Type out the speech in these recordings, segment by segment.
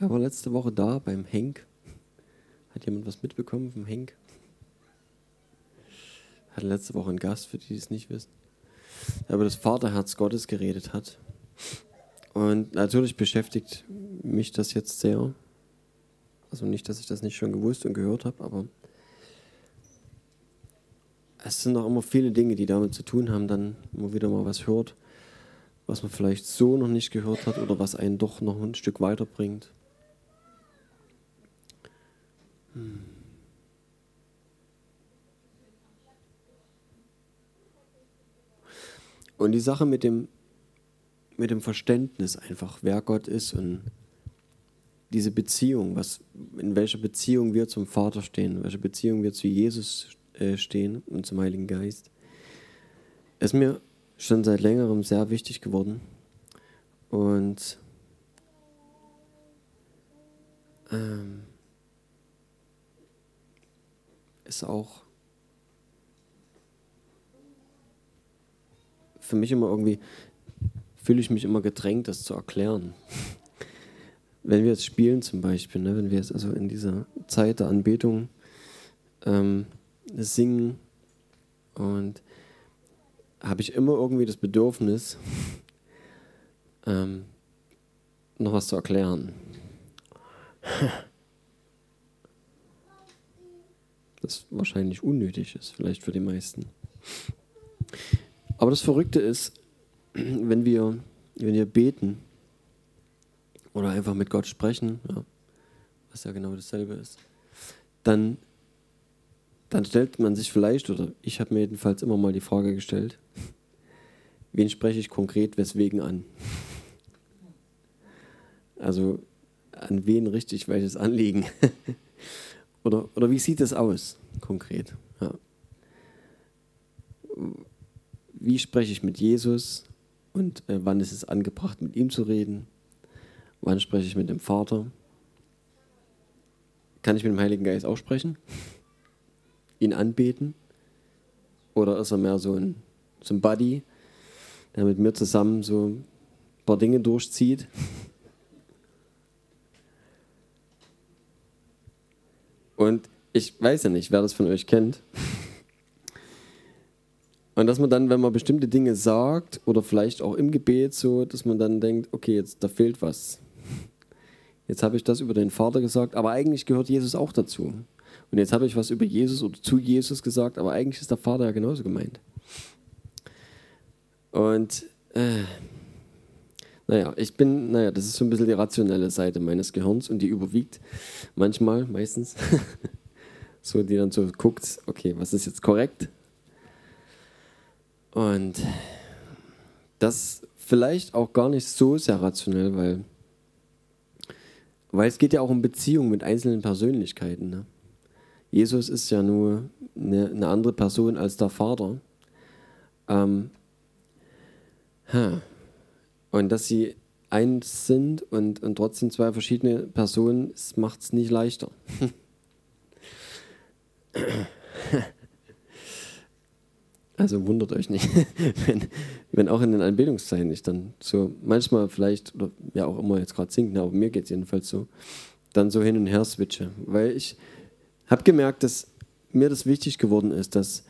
Wer war letzte Woche da beim Henk? Hat jemand was mitbekommen vom Henk? Hatte letzte Woche einen Gast, für die, die es nicht wissen. Der über das Vaterherz Gottes geredet hat. Und natürlich beschäftigt mich das jetzt sehr. Also nicht, dass ich das nicht schon gewusst und gehört habe, aber es sind auch immer viele Dinge, die damit zu tun haben, dann immer wieder mal was hört, was man vielleicht so noch nicht gehört hat oder was einen doch noch ein Stück weiterbringt. Und die Sache mit dem, mit dem Verständnis einfach, wer Gott ist und diese Beziehung, was, in welcher Beziehung wir zum Vater stehen, in welcher Beziehung wir zu Jesus äh, stehen und zum Heiligen Geist, ist mir schon seit längerem sehr wichtig geworden. Und ähm, ist auch für mich immer irgendwie, fühle ich mich immer gedrängt, das zu erklären. wenn wir jetzt spielen zum Beispiel, ne, wenn wir jetzt also in dieser Zeit der Anbetung ähm, singen und habe ich immer irgendwie das Bedürfnis, ähm, noch was zu erklären. Das wahrscheinlich unnötig ist, vielleicht für die meisten. Aber das Verrückte ist, wenn wir, wenn wir beten oder einfach mit Gott sprechen, ja, was ja genau dasselbe ist, dann, dann stellt man sich vielleicht, oder ich habe mir jedenfalls immer mal die Frage gestellt, wen spreche ich konkret weswegen an? Also an wen richte ich welches Anliegen? Oder, oder wie sieht es aus konkret? Ja wie spreche ich mit Jesus und äh, wann ist es angebracht, mit ihm zu reden? Wann spreche ich mit dem Vater? Kann ich mit dem Heiligen Geist auch sprechen? Ihn anbeten? Oder ist er mehr so ein, so ein Buddy, der mit mir zusammen so ein paar Dinge durchzieht? Und ich weiß ja nicht, wer das von euch kennt. Und dass man dann, wenn man bestimmte Dinge sagt oder vielleicht auch im Gebet so, dass man dann denkt, okay, jetzt da fehlt was. Jetzt habe ich das über den Vater gesagt, aber eigentlich gehört Jesus auch dazu. Und jetzt habe ich was über Jesus oder zu Jesus gesagt, aber eigentlich ist der Vater ja genauso gemeint. Und äh, naja, ich bin, naja, das ist so ein bisschen die rationelle Seite meines Gehirns und die überwiegt manchmal, meistens. so, die dann so guckt, okay, was ist jetzt korrekt? Und das vielleicht auch gar nicht so sehr rationell, weil, weil es geht ja auch um Beziehungen mit einzelnen Persönlichkeiten. Ne? Jesus ist ja nur eine, eine, andere Person als der Vater. Ähm, und dass sie eins sind und, und trotzdem zwei verschiedene Personen, macht es nicht leichter. Also wundert euch nicht, wenn, wenn auch in den Anbetungszeiten ich dann so manchmal vielleicht, oder wer auch immer jetzt gerade singt, aber mir geht es jedenfalls so, dann so hin und her switche. Weil ich habe gemerkt, dass mir das wichtig geworden ist, dass,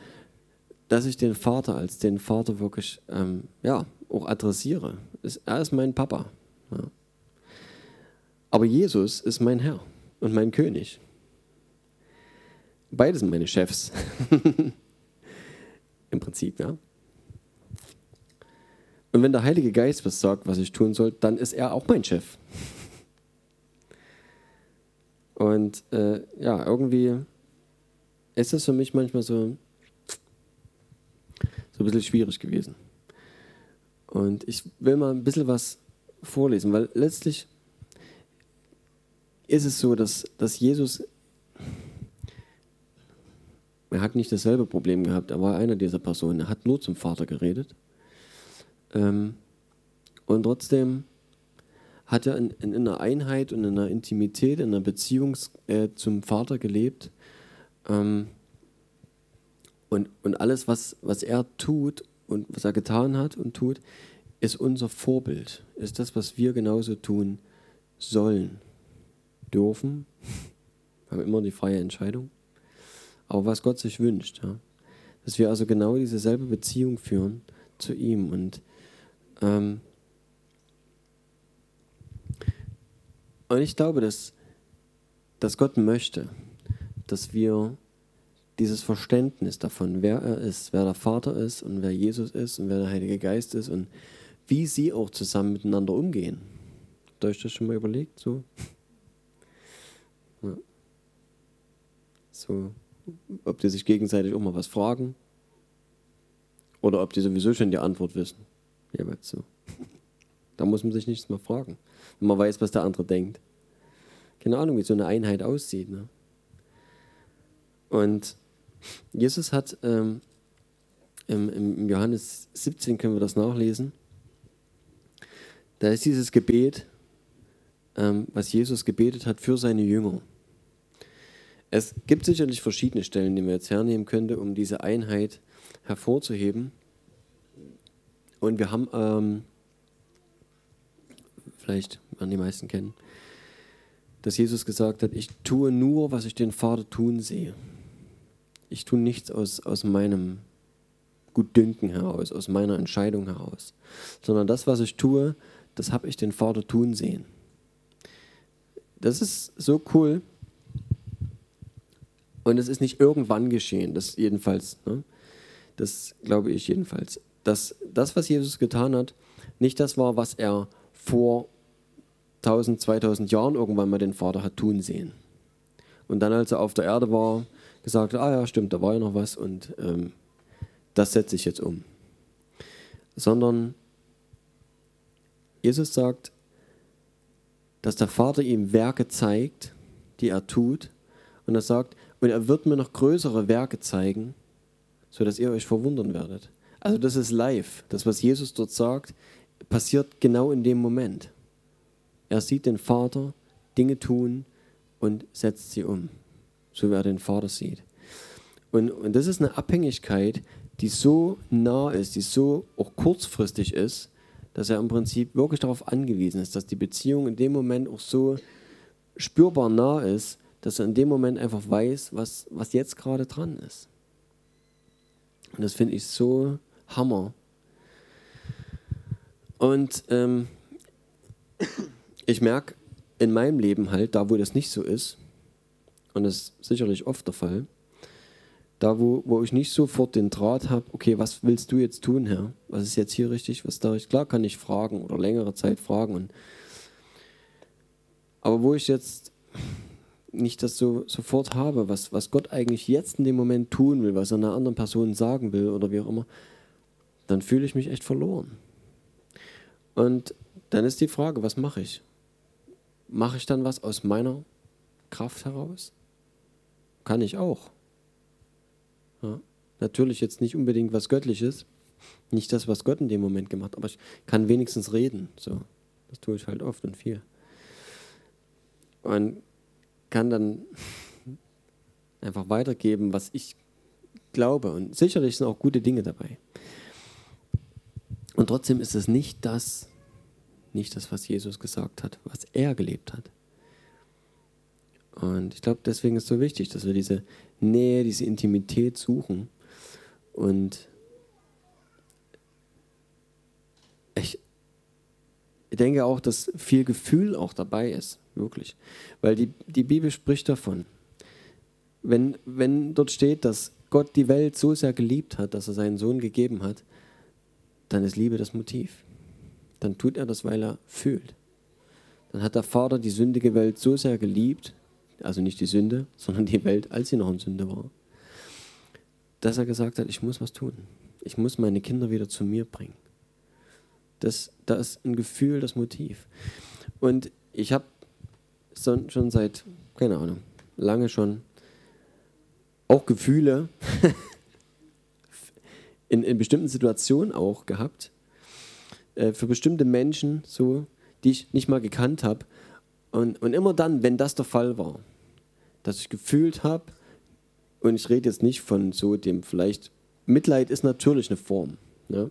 dass ich den Vater als den Vater wirklich ähm, ja, auch adressiere. Er ist mein Papa. Ja. Aber Jesus ist mein Herr und mein König. Beide sind meine Chefs. Im Prinzip, ja. Und wenn der Heilige Geist was sagt, was ich tun soll, dann ist er auch mein Chef. Und äh, ja, irgendwie ist es für mich manchmal so, so ein bisschen schwierig gewesen. Und ich will mal ein bisschen was vorlesen, weil letztlich ist es so, dass, dass Jesus er hat nicht dasselbe Problem gehabt. Er war einer dieser Personen. Er hat nur zum Vater geredet. Ähm, und trotzdem hat er in, in, einer Einheit und in einer Intimität, in einer Beziehung äh, zum Vater gelebt. Ähm, und, und alles, was, was er tut und was er getan hat und tut, ist unser Vorbild, ist das, was wir genauso tun sollen. dürfen. Wir haben immer die freie Entscheidung. Aber was Gott sich wünscht, ja, dass wir also genau dieselbe Beziehung führen zu ihm. Und, ähm, und ich glaube, dass, dass Gott möchte, dass wir dieses Verständnis davon, wer er ist, wer der Vater ist und wer Jesus ist und wer der Heilige Geist ist und wie sie auch zusammen miteinander umgehen. Habt ihr euch das schon mal überlegt? So, ja. so ob die sich gegenseitig auch mal was fragen oder ob die sowieso schon die Antwort wissen. Jeweils so. Da muss man sich nichts mehr fragen, wenn man weiß, was der andere denkt. Keine Ahnung, wie so eine Einheit aussieht. Ne? Und Jesus hat ähm, im, im, Johannes 17 können wir das nachlesen. Da ist dieses Gebet, ähm, was Jesus gebetet hat für seine Jünger. Es gibt sicherlich verschiedene Stellen, die man jetzt hernehmen könnte, um diese Einheit hervorzuheben. Und wir haben, ähm, vielleicht werden die meisten kennen, dass Jesus gesagt hat, ich tue nur, was ich den Vater tun sehe. Ich tue nichts aus, aus meinem Gutdünken heraus, aus meiner Entscheidung heraus, sondern das, was ich tue, das habe ich den Vater tun sehen. Das ist so cool. Und es ist nicht irgendwann geschehen, das jedenfalls, ne? das glaube ich jedenfalls, dass das, was Jesus getan hat, nicht das war, was er vor 1000, 2000 Jahren irgendwann mal den Vater hat tun sehen. Und dann, als er auf der Erde war, gesagt, ah ja, stimmt, da war ja noch was und ähm, das setze ich jetzt um. Sondern Jesus sagt, dass der Vater ihm Werke zeigt, die er tut, und er sagt, und er wird mir noch größere Werke zeigen, sodass ihr euch verwundern werdet. Also das ist live. Das, was Jesus dort sagt, passiert genau in dem Moment. Er sieht den Vater Dinge tun und setzt sie um so wie er den Vater sieht. Und, und das ist eine Abhängigkeit, die so nah ist, die so auch kurzfristig ist, dass er im Prinzip wirklich darauf angewiesen ist, dass die Beziehung in dem Moment auch so spürbar nah ist, dass er in dem Moment einfach weiß, was, was jetzt gerade dran ist. Und das finde ich so Hammer. Und ähm, ich merke in meinem Leben halt, da wo das nicht so ist, und das ist sicherlich oft der Fall, da wo, wo ich nicht sofort den Draht habe, okay, was willst du jetzt tun, Herr? Was ist jetzt hier richtig, was da ist? Klar kann ich fragen oder längere Zeit fragen. Und, aber wo ich jetzt nicht das so sofort habe, was, was Gott eigentlich jetzt in dem Moment tun will, was er einer anderen Person sagen will oder wie auch immer, dann fühle ich mich echt verloren. Und dann ist die Frage, was mache ich? Mache ich dann was aus meiner Kraft heraus? Kann ich auch. Ja. Natürlich jetzt nicht unbedingt was Göttliches, nicht das, was Gott in dem Moment gemacht hat, aber ich kann wenigstens reden. So. Das tue ich halt oft und viel. Und kann dann einfach weitergeben, was ich glaube. Und sicherlich sind auch gute Dinge dabei. Und trotzdem ist es nicht das, nicht das, was Jesus gesagt hat, was er gelebt hat. Und ich glaube, deswegen ist es so wichtig, dass wir diese Nähe, diese Intimität suchen. Und ich denke auch, dass viel Gefühl auch dabei ist, wirklich. Weil die, die Bibel spricht davon. Wenn, wenn dort steht, dass Gott die Welt so sehr geliebt hat, dass er seinen Sohn gegeben hat, dann ist Liebe das Motiv. Dann tut er das, weil er fühlt. Dann hat der Vater die sündige Welt so sehr geliebt, also nicht die Sünde, sondern die Welt, als sie noch in Sünde war, dass er gesagt hat, ich muss was tun. Ich muss meine Kinder wieder zu mir bringen. Das, da ist ein Gefühl, das Motiv. Und ich habe schon seit, keine Ahnung, lange schon auch Gefühle in, in bestimmten Situationen auch gehabt, äh, für bestimmte Menschen, so, die ich nicht mal gekannt habe. Und, und immer dann, wenn das der Fall war, dass ich gefühlt habe, und ich rede jetzt nicht von so dem vielleicht, Mitleid ist natürlich eine Form, ne?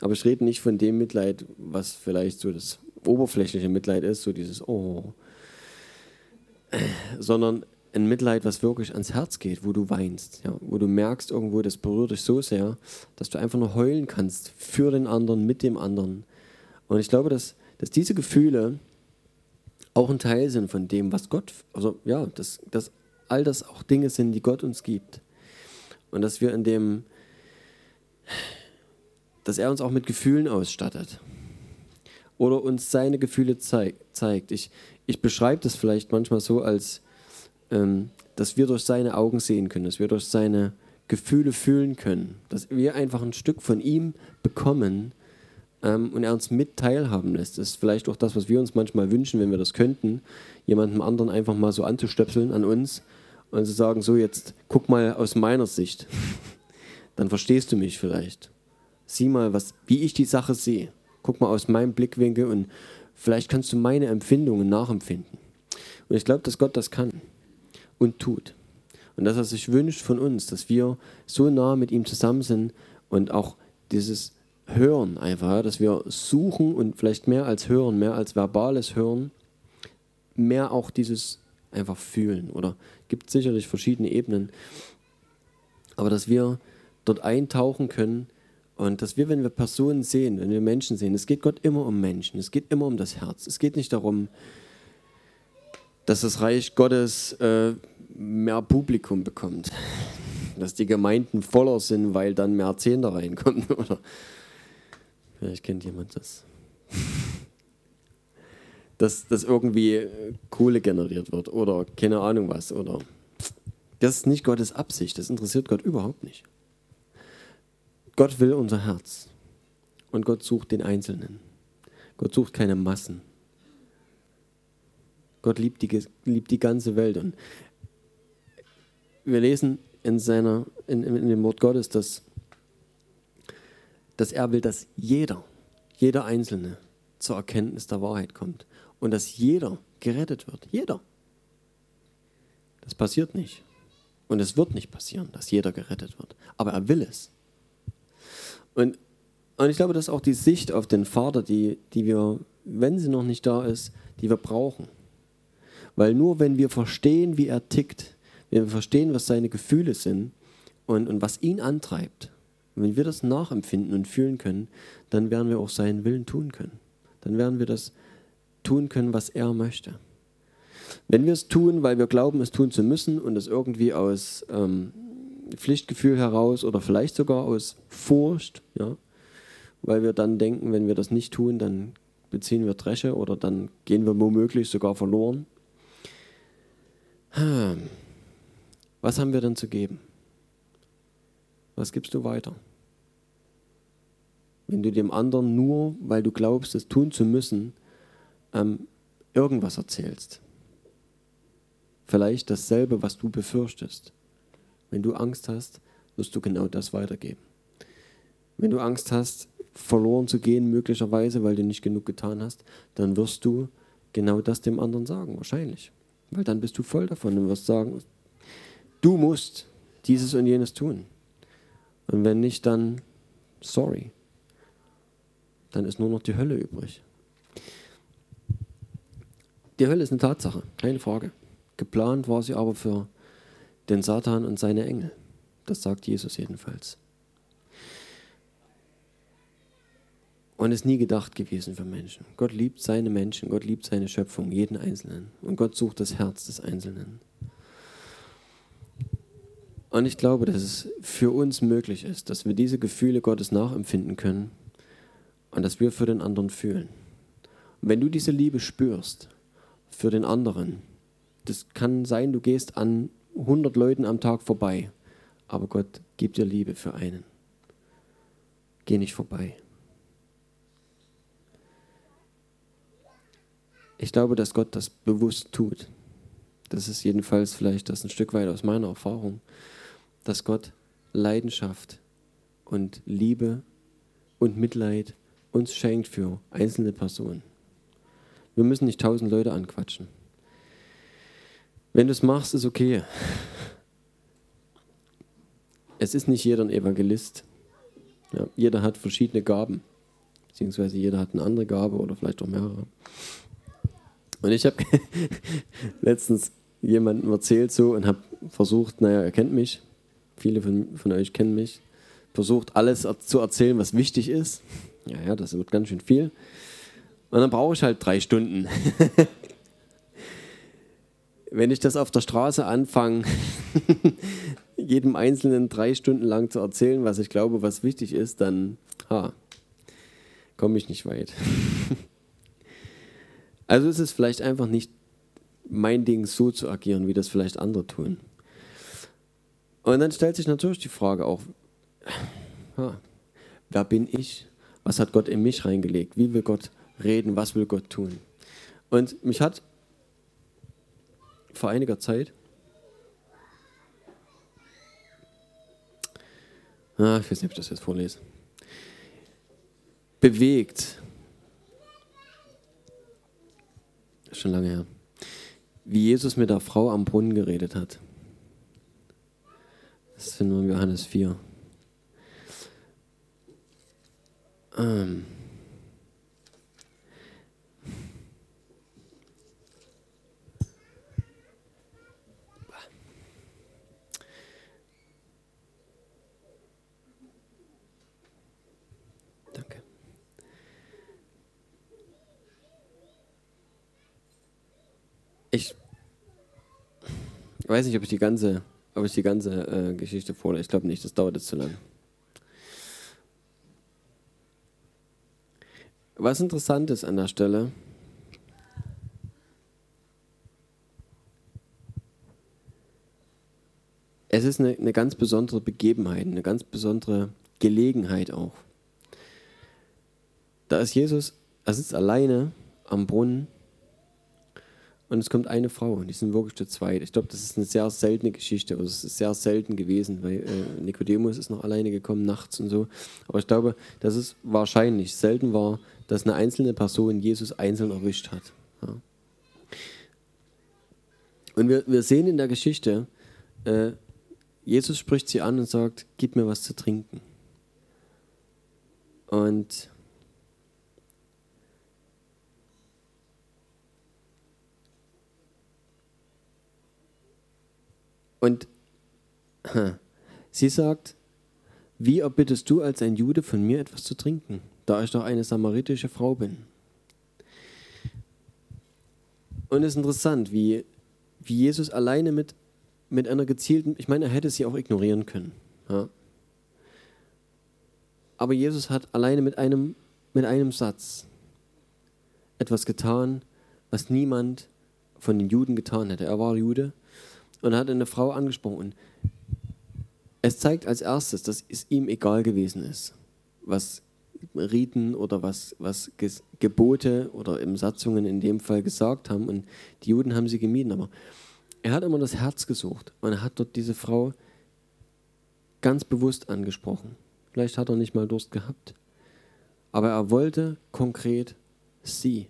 aber ich rede nicht von dem Mitleid, was vielleicht so das oberflächliche Mitleid ist, so dieses, oh, sondern ein Mitleid, was wirklich ans Herz geht, wo du weinst, ja, wo du merkst irgendwo, das berührt dich so sehr, dass du einfach nur heulen kannst für den anderen, mit dem anderen. Und ich glaube, dass, dass diese Gefühle auch ein Teil sind von dem, was Gott, also ja, dass, dass all das auch Dinge sind, die Gott uns gibt. Und dass wir in dem, dass er uns auch mit Gefühlen ausstattet oder uns seine Gefühle zeig, zeigt. Ich, ich beschreibe das vielleicht manchmal so als, ähm, dass wir durch seine Augen sehen können, dass wir durch seine Gefühle fühlen können, dass wir einfach ein Stück von ihm bekommen ähm, und er uns mit teilhaben lässt. Das ist vielleicht auch das, was wir uns manchmal wünschen, wenn wir das könnten, jemandem anderen einfach mal so anzustöpseln an uns und zu sagen, so jetzt guck mal aus meiner Sicht, dann verstehst du mich vielleicht. Sieh mal, was, wie ich die Sache sehe. Guck mal aus meinem Blickwinkel und vielleicht kannst du meine Empfindungen nachempfinden. Und ich glaube, dass Gott das kann und tut. Und dass er sich wünscht von uns, dass wir so nah mit ihm zusammen sind und auch dieses Hören einfach, dass wir suchen und vielleicht mehr als hören, mehr als verbales Hören, mehr auch dieses einfach fühlen. Oder gibt sicherlich verschiedene Ebenen. Aber dass wir dort eintauchen können und dass wir, wenn wir Personen sehen, wenn wir Menschen sehen, es geht Gott immer um Menschen, es geht immer um das Herz. Es geht nicht darum, dass das Reich Gottes äh, mehr Publikum bekommt. Dass die Gemeinden voller sind, weil dann mehr Zehnter reinkommen. Oder vielleicht kennt jemand das. Dass, dass irgendwie Kohle generiert wird oder keine Ahnung was. Oder das ist nicht Gottes Absicht, das interessiert Gott überhaupt nicht. Gott will unser Herz und Gott sucht den Einzelnen. Gott sucht keine Massen. Gott liebt die, liebt die ganze Welt. Und wir lesen in, seiner, in, in dem Wort Gottes, dass, dass er will, dass jeder, jeder Einzelne zur Erkenntnis der Wahrheit kommt. Und dass jeder gerettet wird. Jeder. Das passiert nicht. Und es wird nicht passieren, dass jeder gerettet wird. Aber er will es. Und, und ich glaube, das ist auch die Sicht auf den Vater, die, die wir, wenn sie noch nicht da ist, die wir brauchen. Weil nur wenn wir verstehen, wie er tickt, wenn wir verstehen, was seine Gefühle sind und, und was ihn antreibt, wenn wir das nachempfinden und fühlen können, dann werden wir auch seinen Willen tun können. Dann werden wir das tun können, was er möchte. Wenn wir es tun, weil wir glauben, es tun zu müssen und es irgendwie aus ähm, Pflichtgefühl heraus oder vielleicht sogar aus Furcht, ja, weil wir dann denken, wenn wir das nicht tun, dann beziehen wir Dresche oder dann gehen wir womöglich sogar verloren, was haben wir denn zu geben? Was gibst du weiter? Wenn du dem anderen nur, weil du glaubst, es tun zu müssen, ähm, irgendwas erzählst. Vielleicht dasselbe, was du befürchtest. Wenn du Angst hast, wirst du genau das weitergeben. Wenn du Angst hast, verloren zu gehen, möglicherweise, weil du nicht genug getan hast, dann wirst du genau das dem anderen sagen, wahrscheinlich. Weil dann bist du voll davon und wirst sagen, du musst dieses und jenes tun. Und wenn nicht, dann sorry. Dann ist nur noch die Hölle übrig. Die Hölle ist eine Tatsache, keine Frage. Geplant war sie aber für den Satan und seine Engel. Das sagt Jesus jedenfalls. Und ist nie gedacht gewesen für Menschen. Gott liebt seine Menschen, Gott liebt seine Schöpfung, jeden Einzelnen. Und Gott sucht das Herz des Einzelnen. Und ich glaube, dass es für uns möglich ist, dass wir diese Gefühle Gottes nachempfinden können und dass wir für den anderen fühlen. Und wenn du diese Liebe spürst für den anderen, das kann sein, du gehst an 100 Leuten am Tag vorbei, aber Gott gibt dir Liebe für einen. Geh nicht vorbei. Ich glaube, dass Gott das bewusst tut. Das ist jedenfalls vielleicht das ein Stück weit aus meiner Erfahrung, dass Gott Leidenschaft und Liebe und Mitleid uns schenkt für einzelne Personen. Wir müssen nicht tausend Leute anquatschen. Wenn du es machst, ist okay. Es ist nicht jeder ein Evangelist. Ja, jeder hat verschiedene Gaben, beziehungsweise jeder hat eine andere Gabe oder vielleicht auch mehrere. Und ich habe letztens jemandem erzählt so und habe versucht, naja, er kennt mich, viele von, von euch kennen mich, versucht alles zu erzählen, was wichtig ist. Ja, ja, das wird ganz schön viel. Und dann brauche ich halt drei Stunden. Wenn ich das auf der Straße anfange, jedem Einzelnen drei Stunden lang zu erzählen, was ich glaube, was wichtig ist, dann komme ich nicht weit. also ist es vielleicht einfach nicht mein Ding, so zu agieren, wie das vielleicht andere tun. Und dann stellt sich natürlich die Frage auch, wer bin ich? Was hat Gott in mich reingelegt? Wie will Gott reden? Was will Gott tun? Und mich hat vor einiger Zeit, ah, ich weiß nicht, ob ich das jetzt vorlese, bewegt, schon lange her, wie Jesus mit der Frau am Brunnen geredet hat. Das finden wir in Johannes 4. Ähm. Ich weiß nicht, ob ich die ganze ob ich die ganze äh, Geschichte vorlese. Ich glaube nicht, das dauert jetzt zu lang. Was interessant ist an der Stelle, es ist eine, eine ganz besondere Begebenheit, eine ganz besondere Gelegenheit auch. Da ist Jesus, er sitzt alleine am Brunnen und es kommt eine Frau und die sind wirklich zu zweit. Ich glaube, das ist eine sehr seltene Geschichte. Also es ist sehr selten gewesen, weil äh, Nikodemus ist noch alleine gekommen nachts und so. Aber ich glaube, dass es wahrscheinlich selten war, dass eine einzelne Person Jesus einzeln erwischt hat. Ja. Und wir, wir sehen in der Geschichte, äh, Jesus spricht sie an und sagt, gib mir was zu trinken. Und Und sie sagt, wie erbittest du als ein Jude von mir etwas zu trinken, da ich doch eine samaritische Frau bin? Und es ist interessant, wie, wie Jesus alleine mit, mit einer gezielten, ich meine, er hätte sie auch ignorieren können. Ja. Aber Jesus hat alleine mit einem, mit einem Satz etwas getan, was niemand von den Juden getan hätte. Er war Jude und hat eine Frau angesprochen. Es zeigt als erstes, dass es ihm egal gewesen ist, was Riten oder was, was Gebote oder im Satzungen in dem Fall gesagt haben. Und die Juden haben sie gemieden. Aber er hat immer das Herz gesucht und er hat dort diese Frau ganz bewusst angesprochen. Vielleicht hat er nicht mal Durst gehabt. Aber er wollte konkret sie.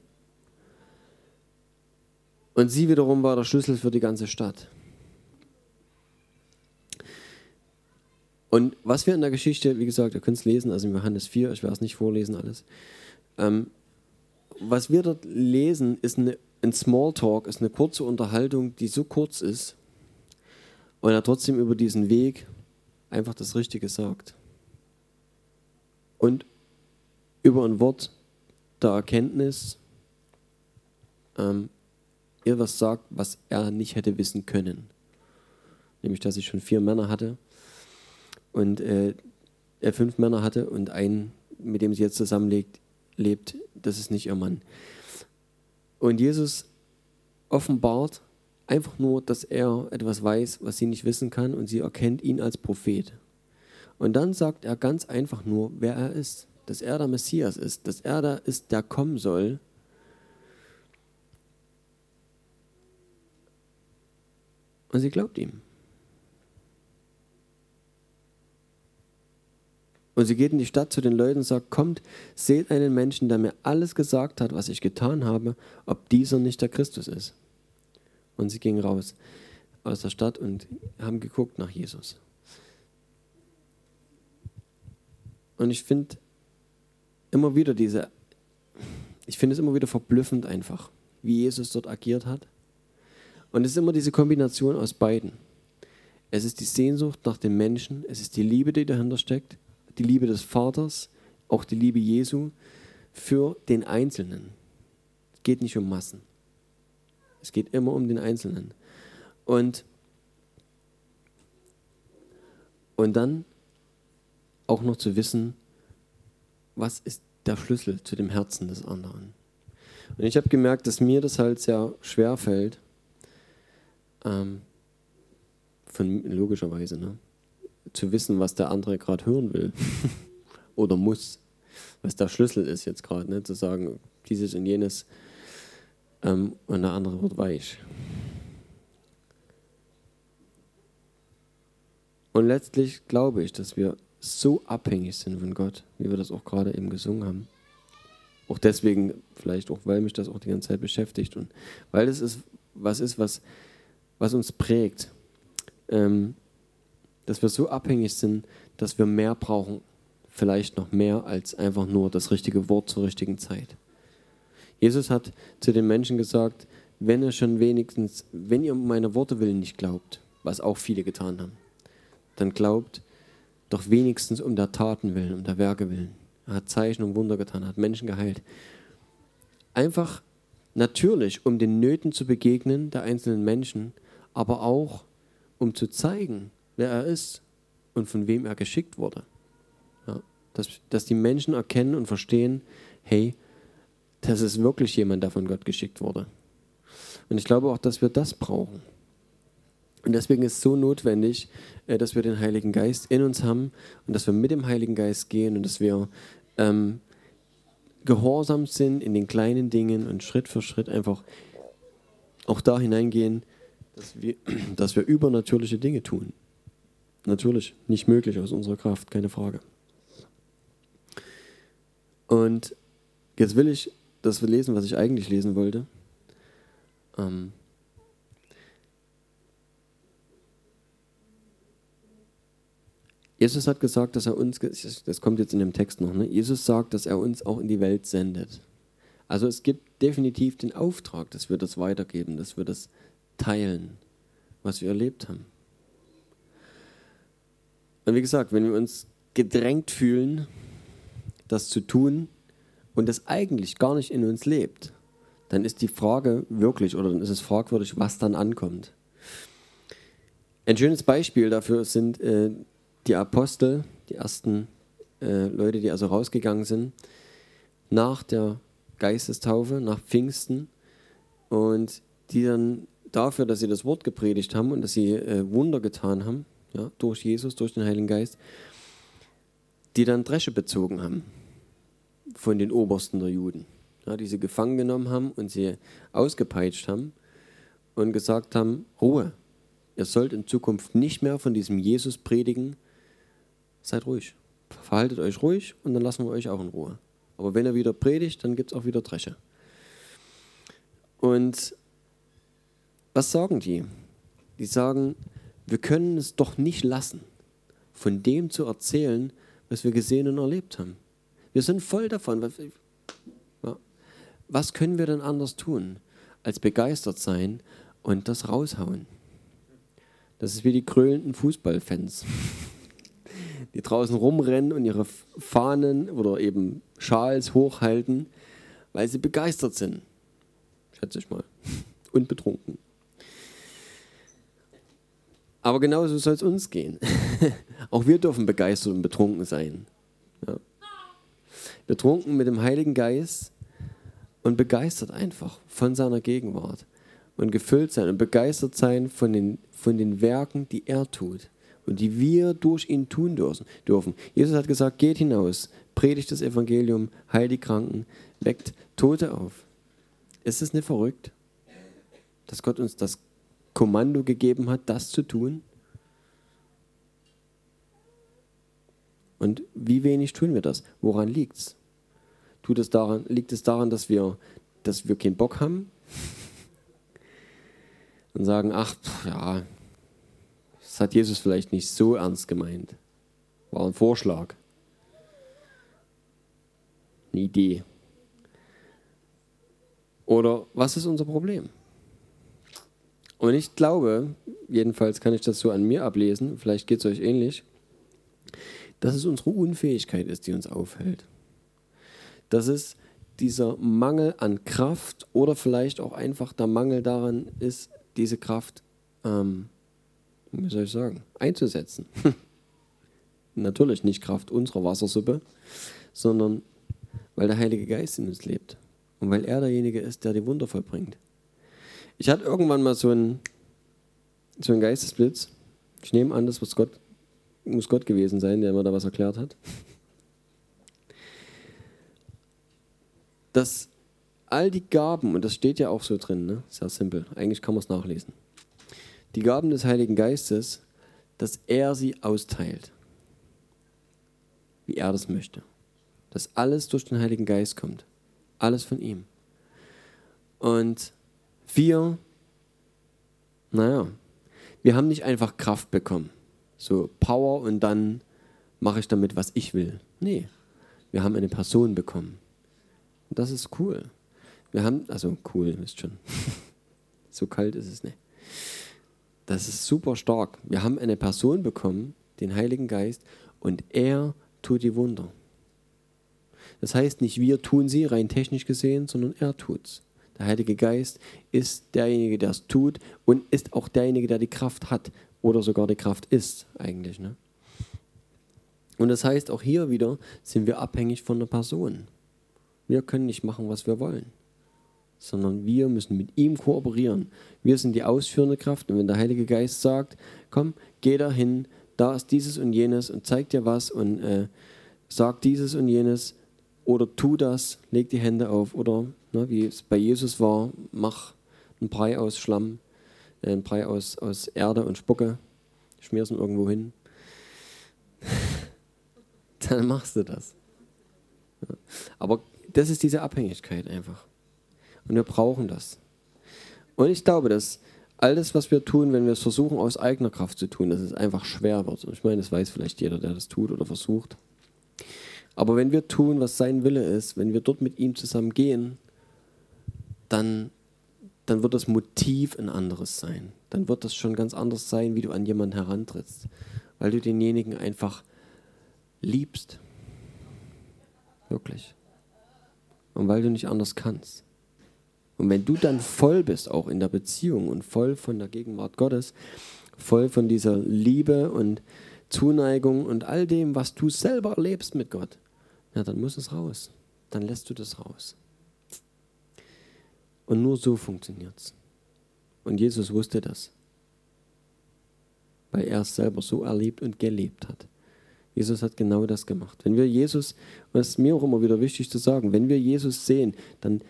Und sie wiederum war der Schlüssel für die ganze Stadt. Und was wir in der Geschichte, wie gesagt, ihr könnt es lesen, also in Johannes 4, ich werde es nicht vorlesen alles. Ähm, was wir dort lesen, ist eine, ein Smalltalk, ist eine kurze Unterhaltung, die so kurz ist und er trotzdem über diesen Weg einfach das Richtige sagt. Und über ein Wort der Erkenntnis ähm, ihr was sagt, was er nicht hätte wissen können. Nämlich, dass ich schon vier Männer hatte und äh, er fünf Männer hatte und einen, mit dem sie jetzt zusammenlebt, lebt, das ist nicht ihr Mann. Und Jesus offenbart einfach nur, dass er etwas weiß, was sie nicht wissen kann und sie erkennt ihn als Prophet. Und dann sagt er ganz einfach nur, wer er ist, dass er der Messias ist, dass er da ist, der kommen soll. Und sie glaubt ihm. Und sie geht in die Stadt zu den Leuten und sagt, kommt, seht einen Menschen, der mir alles gesagt hat, was ich getan habe, ob dieser nicht der Christus ist. Und sie gingen raus aus der Stadt und haben geguckt nach Jesus. Und ich finde immer wieder diese, ich finde es immer wieder verblüffend einfach, wie Jesus dort agiert hat Und es ist immer diese Kombination aus beiden. Es ist die Sehnsucht nach dem Menschen, es ist die Liebe, die dahinter steckt, die Liebe des Vaters, auch die Liebe Jesu für den Einzelnen. Es geht nicht um Massen. Es geht immer um den Einzelnen. Und, und dann auch noch zu wissen, was ist der Schlüssel zu dem Herzen des anderen. Und ich habe gemerkt, dass mir das halt sehr schwer fällt, ähm, von, logischerweise, ne? Zu wissen, was der andere gerade hören will oder muss, was der Schlüssel ist jetzt gerade, ne? zu sagen, dieses und jenes ähm, und der andere wird weich. Und letztlich glaube ich, dass wir so abhängig sind von Gott, wie wir das auch gerade eben gesungen haben. Auch deswegen, vielleicht auch, weil mich das auch die ganze Zeit beschäftigt und weil es ist was ist, was, was uns prägt ähm, dass wir so abhängig sind, dass wir mehr brauchen, vielleicht noch mehr als einfach nur das richtige Wort zur richtigen Zeit. Jesus hat zu den Menschen gesagt, wenn ihr schon wenigstens, wenn ihr um meine Worte willen nicht glaubt, was auch viele getan haben, dann glaubt doch wenigstens um der Taten willen, um der Werke willen. Er hat Zeichen und Wunder getan, hat Menschen geheilt. Einfach natürlich, um den Nöten zu begegnen der einzelnen Menschen, aber auch um zu zeigen, wer er ist und von wem er geschickt wurde. Ja, dass, dass die Menschen erkennen und verstehen, hey, das ist wirklich jemand, der von Gott geschickt wurde. Und ich glaube auch, dass wir das brauchen. Und deswegen ist es so notwendig, äh, dass wir den Heiligen Geist in uns haben und dass wir mit dem Heiligen Geist gehen und dass wir ähm, gehorsam sind in den kleinen Dingen und Schritt für Schritt einfach auch da hineingehen, dass wir, dass wir übernatürliche Dinge tun. Natürlich, nicht möglich aus unserer Kraft, keine Frage. Und jetzt will ich das lesen, was ich eigentlich lesen wollte. Ähm Jesus hat gesagt, dass er uns, das kommt jetzt in dem Text noch, ne? Jesus sagt, dass er uns auch in die Welt sendet. Also es gibt definitiv den Auftrag, dass wir das weitergeben, dass wir das teilen, was wir erlebt haben. Und wie gesagt, wenn wir uns gedrängt fühlen, das zu tun und das eigentlich gar nicht in uns lebt, dann ist die Frage wirklich oder dann ist es fragwürdig, was dann ankommt. Ein schönes Beispiel dafür sind äh, die Apostel, die ersten äh, Leute, die also rausgegangen sind, nach der Geistestaufe, nach Pfingsten und die dann dafür, dass sie das Wort gepredigt haben und dass sie äh, Wunder getan haben, ja, durch Jesus, durch den Heiligen Geist, die dann Dresche bezogen haben von den Obersten der Juden, ja, die sie gefangen genommen haben und sie ausgepeitscht haben und gesagt haben, Ruhe, ihr sollt in Zukunft nicht mehr von diesem Jesus predigen, seid ruhig, verhaltet euch ruhig und dann lassen wir euch auch in Ruhe. Aber wenn er wieder predigt, dann gibt es auch wieder Dresche. Und was sagen die? Die sagen, wir können es doch nicht lassen, von dem zu erzählen, was wir gesehen und erlebt haben. Wir sind voll davon. Was können wir denn anders tun, als begeistert sein und das raushauen? Das ist wie die krölenden Fußballfans, die draußen rumrennen und ihre Fahnen oder eben Schals hochhalten, weil sie begeistert sind. Schätze ich mal. Und betrunken. Aber genauso soll es uns gehen. Auch wir dürfen begeistert und betrunken sein. Ja. Betrunken mit dem Heiligen Geist und begeistert einfach von seiner Gegenwart. Und gefüllt sein und begeistert sein von den, von den Werken, die er tut und die wir durch ihn tun dürfen. Jesus hat gesagt, geht hinaus, predigt das Evangelium, heilt die Kranken, weckt Tote auf. Ist es nicht verrückt, dass Gott uns das Kommando gegeben hat, das zu tun? Und wie wenig tun wir das? Woran liegt es? Tut es daran, liegt es daran, dass wir, dass wir keinen Bock haben? Und sagen, ach, ja, das hat Jesus vielleicht nicht so ernst gemeint. War ein Vorschlag. Eine Idee. Oder was ist unser Problem? Und ich glaube, jedenfalls kann ich das so an mir ablesen, vielleicht geht es euch ähnlich, dass es unsere Unfähigkeit ist, die uns aufhält. Dass es dieser Mangel an Kraft oder vielleicht auch einfach der Mangel daran ist, diese Kraft, ähm, wie soll ich sagen, einzusetzen. Natürlich nicht Kraft unserer Wassersuppe, sondern weil der Heilige Geist in uns lebt und weil er derjenige ist, der die Wunder vollbringt. Ich hatte irgendwann mal so einen, so einen Geistesblitz. Ich nehme an, das muss Gott, muss Gott gewesen sein, der mir da was erklärt hat. Dass all die Gaben, und das steht ja auch so drin, ne? sehr simpel, eigentlich kann man es nachlesen. Die Gaben des Heiligen Geistes, dass er sie austeilt, wie er das möchte. Dass alles durch den Heiligen Geist kommt. Alles von ihm. Und wir, naja, wir haben nicht einfach Kraft bekommen. So Power und dann mache ich damit, was ich will. Nee, wir haben eine Person bekommen. Und das ist cool. Wir haben, also cool, ist schon. so kalt ist es nicht. Das ist super stark. Wir haben eine Person bekommen, den Heiligen Geist, und er tut die Wunder. Das heißt nicht wir tun sie rein technisch gesehen, sondern er tut's. Der Heilige Geist ist derjenige, der es tut und ist auch derjenige, der die Kraft hat oder sogar die Kraft ist eigentlich. Ne? Und das heißt, auch hier wieder sind wir abhängig von der Person. Wir können nicht machen, was wir wollen, sondern wir müssen mit ihm kooperieren. Wir sind die ausführende Kraft und wenn der Heilige Geist sagt, komm, geh dahin, da ist dieses und jenes und zeig dir was und äh, sag dieses und jenes oder tu das, leg die Hände auf oder ne, wie es bei Jesus war, mach einen Brei aus Schlamm, äh, einen Brei aus, aus Erde und Spucke, schmier's ihn irgendwo hin. Dann machst du das. Ja. Aber das ist diese Abhängigkeit einfach. Und wir brauchen das. Und ich glaube, dass alles, was wir tun, wenn wir es versuchen, aus eigener Kraft zu tun, dass es einfach schwer wird. Und ich meine, das weiß vielleicht jeder, der das tut oder versucht. Aber wenn wir tun, was sein Wille ist, wenn wir dort mit ihm zusammen gehen, dann, dann wird das Motiv ein anderes sein. Dann wird das schon ganz anders sein, wie du an jemanden herantrittst. Weil du denjenigen einfach liebst. Wirklich. Und weil du nicht anders kannst. Und wenn du dann voll bist, auch in der Beziehung und voll von der Gegenwart Gottes, voll von dieser Liebe und Zuneigung und all dem, was du selber erlebst mit Gott, ja, dann muss es raus. Dann lässt du das raus. Und nur so funktioniert es. Und Jesus wusste das, weil er es selber so erlebt und gelebt hat. Jesus hat genau das gemacht. Wenn wir Jesus, und das ist mir auch immer wieder wichtig zu sagen, wenn wir Jesus sehen, dann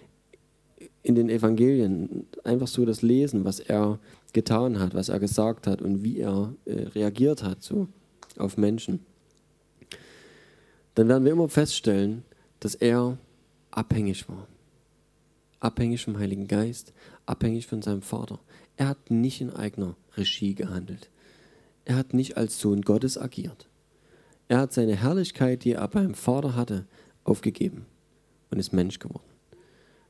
in den Evangelien einfach so das lesen, was er getan hat, was er gesagt hat und wie er äh, reagiert hat so auf Menschen, dann werden wir immer feststellen, dass er abhängig war. Abhängig vom Heiligen Geist, abhängig von seinem Vater. Er hat nicht in eigener Regie gehandelt. Er hat nicht als Sohn Gottes agiert. Er hat seine Herrlichkeit, die er beim Vater hatte, aufgegeben und ist Mensch geworden.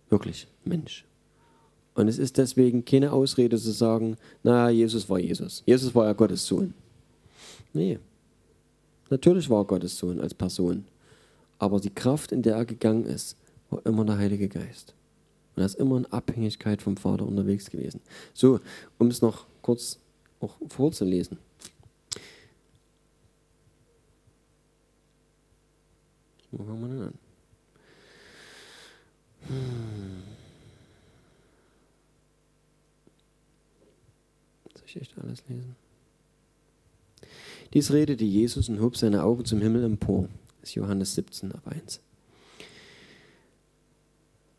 Wirklich Mensch. Und es ist deswegen keine Ausrede zu sagen, na, Jesus war Jesus. Jesus war ja Gottes Sohn. Nee, Natürlich war Gottes Sohn als Person, aber die Kraft, in der er gegangen ist, war immer der Heilige Geist. Und er ist immer in Abhängigkeit vom Vater unterwegs gewesen. So, um es noch kurz auch vorzulesen. Wo fangen wir denn an? Hm. Soll ich echt alles lesen? Dies redete Jesus und hob seine Augen zum Himmel empor. Das ist Johannes 17 ab 1.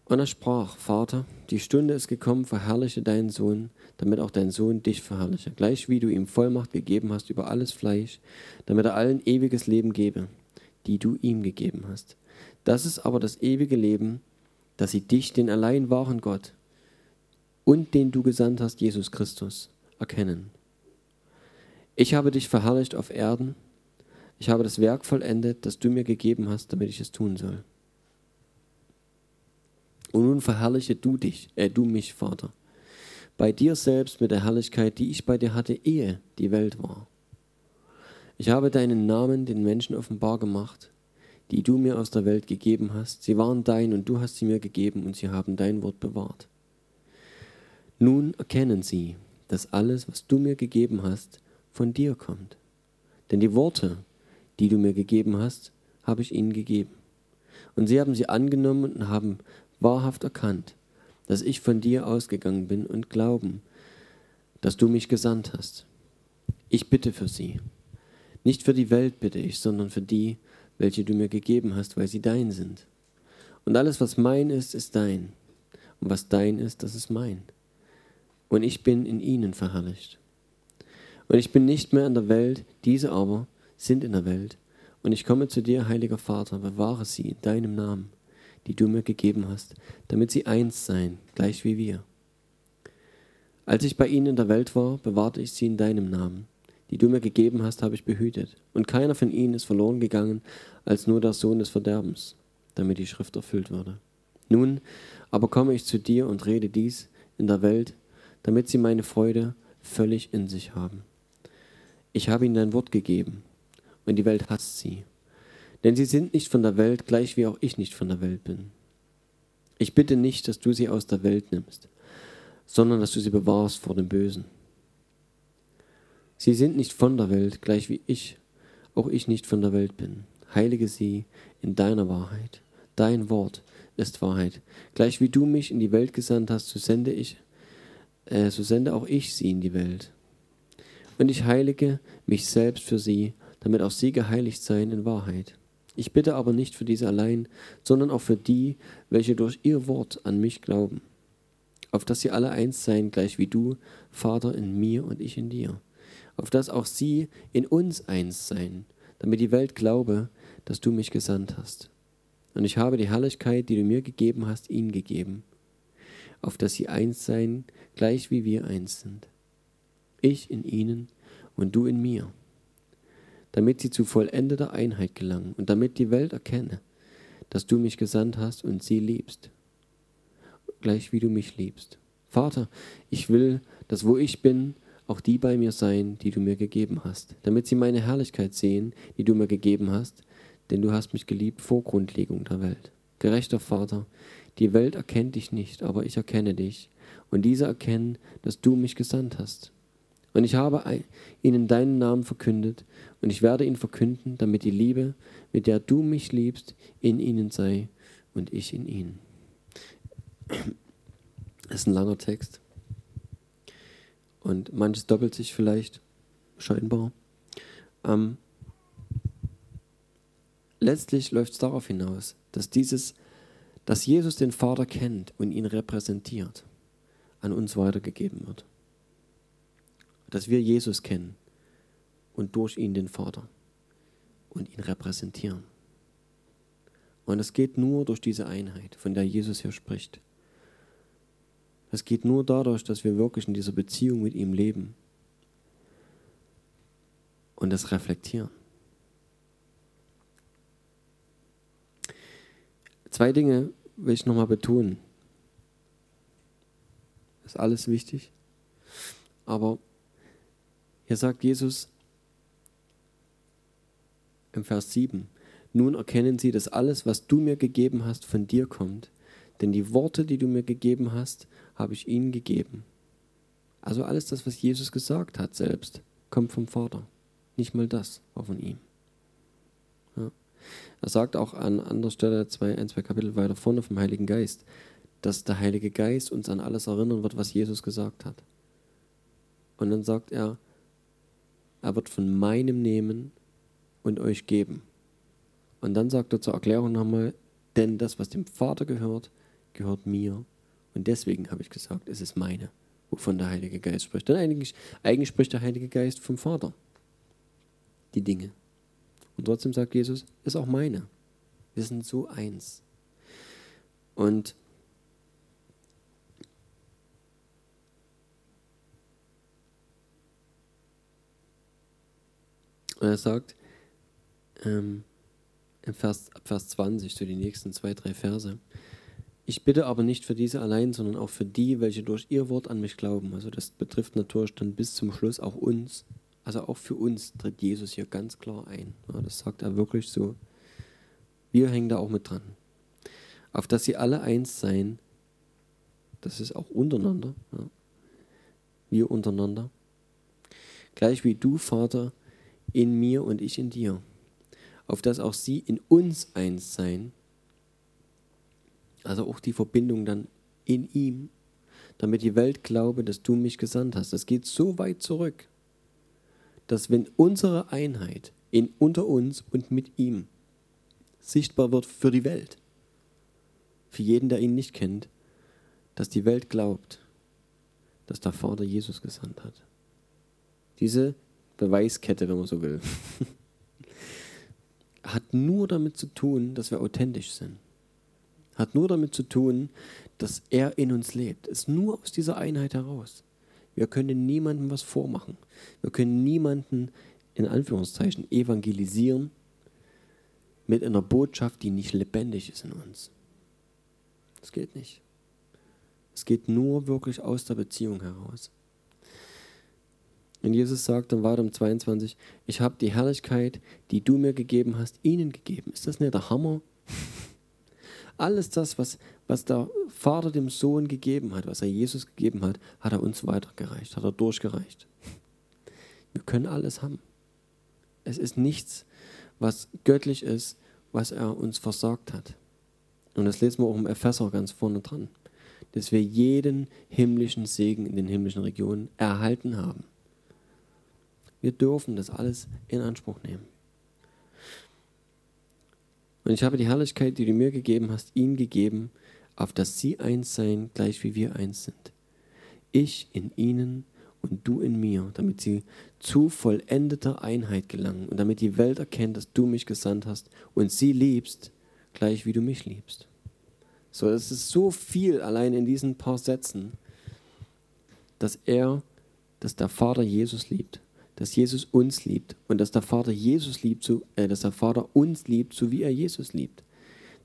Und er sprach, Vater, die Stunde ist gekommen, verherrliche deinen Sohn, damit auch dein Sohn dich verherrliche, gleich wie du ihm Vollmacht gegeben hast über alles Fleisch, damit er allen ewiges Leben gebe, die du ihm gegeben hast. Das ist aber das ewige Leben, dass sie dich, den allein wahren Gott und den du gesandt hast, Jesus Christus, erkennen ich habe dich verherrlicht auf Erden. Ich habe das Werk vollendet, das du mir gegeben hast, damit ich es tun soll. Und nun verherrliche du dich, äh, du mich, Vater, bei dir selbst mit der Herrlichkeit, die ich bei dir hatte, ehe die Welt war. Ich habe deinen Namen den Menschen offenbar gemacht, die du mir aus der Welt gegeben hast. Sie waren dein und du hast sie mir gegeben und sie haben dein Wort bewahrt. Nun erkennen sie, dass alles, was du mir gegeben hast, von dir kommt. Denn die Worte, die du mir gegeben hast, habe ich ihnen gegeben. Und sie haben sie angenommen und haben wahrhaft erkannt, dass ich von dir ausgegangen bin und glauben, dass du mich gesandt hast. Ich bitte für sie. Nicht für die Welt bitte ich, sondern für die, welche du mir gegeben hast, weil sie dein sind. Und alles, was mein ist, ist dein. Und was dein ist, das ist mein. Und ich bin in ihnen verherrlicht. Und ich bin nicht mehr in der Welt, diese aber sind in der Welt. Und ich komme zu dir, heiliger Vater, bewahre sie in deinem Namen, die du mir gegeben hast, damit sie eins seien, gleich wie wir. Als ich bei ihnen in der Welt war, bewahrte ich sie in deinem Namen die du mir gegeben hast, habe ich behütet. Und keiner von ihnen ist verloren gegangen, als nur der Sohn des Verderbens, damit die Schrift erfüllt würde. Nun aber komme ich zu dir und rede dies in der Welt, damit sie meine Freude völlig in sich haben. Ich habe ihnen dein Wort gegeben, und die Welt hasst sie. Denn sie sind nicht von der Welt, gleich wie auch ich nicht von der Welt bin. Ich bitte nicht, dass du sie aus der Welt nimmst, sondern dass du sie bewahrst vor dem Bösen. Sie sind nicht von der Welt, gleich wie ich, auch ich nicht von der Welt bin. Heilige sie in deiner Wahrheit. Dein Wort ist Wahrheit. Gleich wie du mich in die Welt gesandt hast, so sende ich, äh, so sende auch ich sie in die Welt. Und ich heilige mich selbst für sie, damit auch sie geheiligt seien in Wahrheit. Ich bitte aber nicht für diese allein, sondern auch für die, welche durch ihr Wort an mich glauben, auf dass sie alle eins seien, gleich wie du, Vater, in mir und ich in dir auf dass auch sie in uns eins seien, damit die Welt glaube, dass du mich gesandt hast. Und ich habe die Herrlichkeit, die du mir gegeben hast, ihnen gegeben, auf dass sie eins seien, gleich wie wir eins sind. Ich in ihnen und du in mir, damit sie zu vollendeter Einheit gelangen und damit die Welt erkenne, dass du mich gesandt hast und sie liebst, gleich wie du mich liebst. Vater, ich will, dass wo ich bin, auch die bei mir sein, die du mir gegeben hast, damit sie meine Herrlichkeit sehen, die du mir gegeben hast, denn du hast mich geliebt vor Grundlegung der Welt. Gerechter Vater, die Welt erkennt dich nicht, aber ich erkenne dich, und diese erkennen, dass du mich gesandt hast. Und ich habe ihnen deinen Namen verkündet, und ich werde ihn verkünden, damit die Liebe, mit der du mich liebst, in ihnen sei und ich in ihnen. Das ist ein langer Text. Und manches doppelt sich vielleicht, scheinbar. Ähm, letztlich läuft es darauf hinaus, dass dieses, dass Jesus den Vater kennt und ihn repräsentiert, an uns weitergegeben wird. Dass wir Jesus kennen und durch ihn den Vater und ihn repräsentieren. Und es geht nur durch diese Einheit, von der Jesus hier spricht. Es geht nur dadurch, dass wir wirklich in dieser Beziehung mit ihm leben und das reflektieren. Zwei Dinge will ich nochmal betonen. Das ist alles wichtig. Aber hier sagt Jesus im Vers 7, nun erkennen sie, dass alles, was du mir gegeben hast, von dir kommt. Denn die Worte, die du mir gegeben hast, habe ich ihnen gegeben. Also alles das, was Jesus gesagt hat selbst, kommt vom Vater. Nicht mal das war von ihm. Ja. Er sagt auch an anderer Stelle, zwei, ein, zwei Kapitel weiter vorne vom Heiligen Geist, dass der Heilige Geist uns an alles erinnern wird, was Jesus gesagt hat. Und dann sagt er, er wird von meinem nehmen und euch geben. Und dann sagt er zur Erklärung nochmal, denn das, was dem Vater gehört, gehört mir und deswegen habe ich gesagt, es ist meine, wovon der Heilige Geist spricht. Denn eigentlich, eigentlich spricht der Heilige Geist vom Vater. Die Dinge. Und trotzdem sagt Jesus, es ist auch meine. Wir sind so eins. Und er sagt ähm, im Vers, Vers 20, so die nächsten zwei, drei Verse, Ich bitte aber nicht für diese allein, sondern auch für die, welche durch ihr Wort an mich glauben. Also das betrifft natürlich dann bis zum Schluss auch uns. Also auch für uns tritt Jesus hier ganz klar ein. Ja, das sagt er wirklich so. Wir hängen da auch mit dran. Auf dass sie alle eins seien, das ist auch untereinander. Ja. Wir untereinander. Gleich wie du, Vater, in mir und ich in dir. Auf dass auch sie in uns eins seien also auch die Verbindung dann in ihm, damit die Welt glaube, dass du mich gesandt hast. Das geht so weit zurück, dass wenn unsere Einheit in, unter uns und mit ihm sichtbar wird für die Welt, für jeden, der ihn nicht kennt, dass die Welt glaubt, dass der Vater Jesus gesandt hat. Diese Beweiskette, wenn man so will, hat nur damit zu tun, dass wir authentisch sind. Hat nur damit zu tun, dass er in uns lebt. Ist nur aus dieser Einheit heraus. Wir können niemandem was vormachen. Wir können niemanden in Anführungszeichen evangelisieren mit einer Botschaft, die nicht lebendig ist in uns. Das geht nicht. Es geht nur wirklich aus der Beziehung heraus. Und Jesus sagt dann weiter um 22, ich habe die Herrlichkeit, die du mir gegeben hast, ihnen gegeben. Ist das nicht der Hammer? Alles das, was, was der Vater dem Sohn gegeben hat, was er Jesus gegeben hat, hat er uns weitergereicht, hat er durchgereicht. Wir können alles haben. Es ist nichts, was göttlich ist, was er uns versagt hat. Und das lesen wir auch im Epheser ganz vorne dran, dass wir jeden himmlischen Segen in den himmlischen Regionen erhalten haben. Wir dürfen das alles in Anspruch nehmen. Und ich habe die Herrlichkeit, die du mir gegeben hast, ihnen gegeben, auf dass sie eins seien, gleich wie wir eins sind. Ich in ihnen und du in mir, damit sie zu vollendeter Einheit gelangen und damit die Welt erkennt, dass du mich gesandt hast und sie liebst, gleich wie du mich liebst. So, es ist so viel allein in diesen paar Sätzen, dass er, dass der Vater Jesus liebt dass Jesus uns liebt und dass der Vater Jesus liebt, so, äh, dass der Vater uns liebt, so wie er Jesus liebt.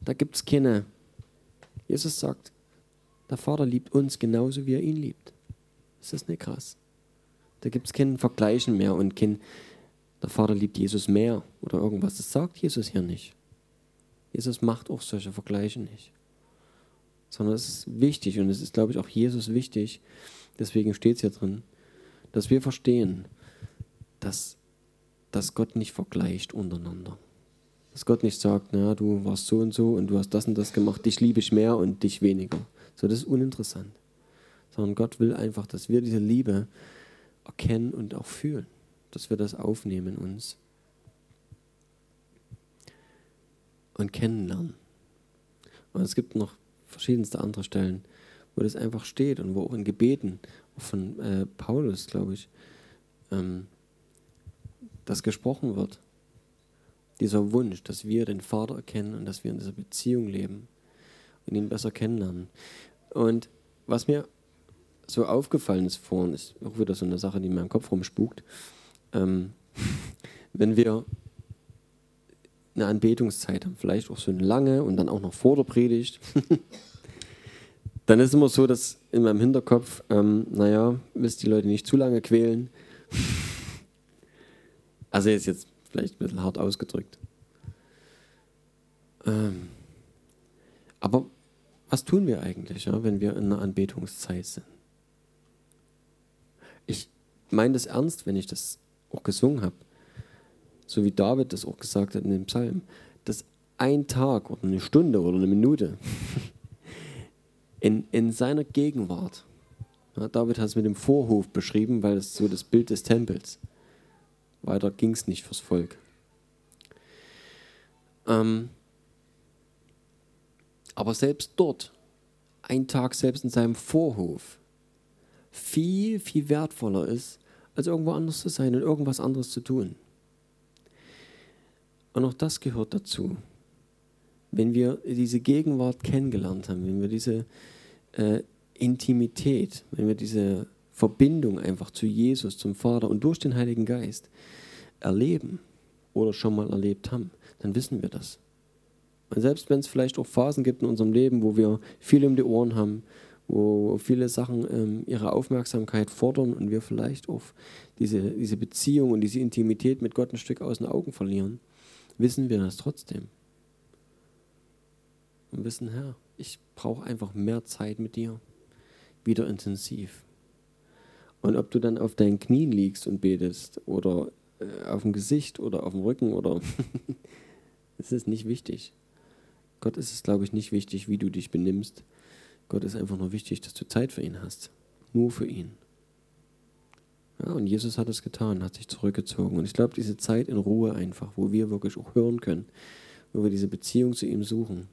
Da gibt es keine. Jesus sagt, der Vater liebt uns genauso, wie er ihn liebt. Ist das nicht krass? Da gibt es kein Vergleichen mehr und kein, der Vater liebt Jesus mehr oder irgendwas. Das sagt Jesus hier nicht. Jesus macht auch solche Vergleiche nicht. Sondern es ist wichtig und es ist, glaube ich, auch Jesus wichtig, deswegen steht es hier drin, dass wir verstehen, dass, dass Gott nicht vergleicht untereinander. Dass Gott nicht sagt, naja, du warst so und so und du hast das und das gemacht, dich liebe ich mehr und dich weniger. So, das ist uninteressant. Sondern Gott will einfach, dass wir diese Liebe erkennen und auch fühlen. Dass wir das aufnehmen uns. Und kennenlernen. Und es gibt noch verschiedenste andere Stellen, wo das einfach steht und wo auch in Gebeten, von äh, Paulus, glaube ich, ähm, das gesprochen wird. Dieser Wunsch, dass wir den Vater erkennen und dass wir in dieser Beziehung leben und ihn besser kennenlernen. Und was mir so aufgefallen ist vorhin, ist auch wieder so eine Sache, die in meinem Kopf rumspukt. Ähm, wenn wir eine Anbetungszeit haben, vielleicht auch so eine lange und dann auch noch vor der Predigt, dann ist immer so, dass in meinem Hinterkopf, ähm, naja, willst die Leute nicht zu lange quälen. Also ist jetzt vielleicht ein bisschen hart ausgedrückt. Ähm, aber was tun wir eigentlich, ja, wenn wir in einer Anbetungszeit sind? Ich meine das ernst, wenn ich das auch gesungen habe. So wie David das auch gesagt hat in dem Psalm. Dass ein Tag oder eine Stunde oder eine Minute in, in seiner Gegenwart, ja, David hat es mit dem Vorhof beschrieben, weil es so das Bild des Tempels weiter ging es nicht fürs Volk. Ähm, aber selbst dort, ein Tag selbst in seinem Vorhof, viel, viel wertvoller ist, als irgendwo anders zu sein und irgendwas anderes zu tun. Und auch das gehört dazu. Wenn wir diese Gegenwart kennengelernt haben, wenn wir diese äh, Intimität, wenn wir diese Verbindung einfach zu Jesus, zum Vater und durch den Heiligen Geist erleben oder schon mal erlebt haben, dann wissen wir das. Und selbst wenn es vielleicht auch Phasen gibt in unserem Leben, wo wir viel um die Ohren haben, wo viele Sachen ähm, ihre Aufmerksamkeit fordern und wir vielleicht auch diese, diese Beziehung und diese Intimität mit Gott ein Stück aus den Augen verlieren, wissen wir das trotzdem. Und wissen, Herr, ich brauche einfach mehr Zeit mit dir, wieder intensiv. Und ob du dann auf deinen Knien liegst und betest oder äh, auf dem Gesicht oder auf dem Rücken oder es ist nicht wichtig. Gott ist es, glaube ich, nicht wichtig, wie du dich benimmst. Gott ist einfach nur wichtig, dass du Zeit für ihn hast. Nur für ihn. Ja, und Jesus hat es getan, hat sich zurückgezogen. Und ich glaube, diese Zeit in Ruhe einfach, wo wir wirklich auch hören können, wo wir diese Beziehung zu ihm suchen,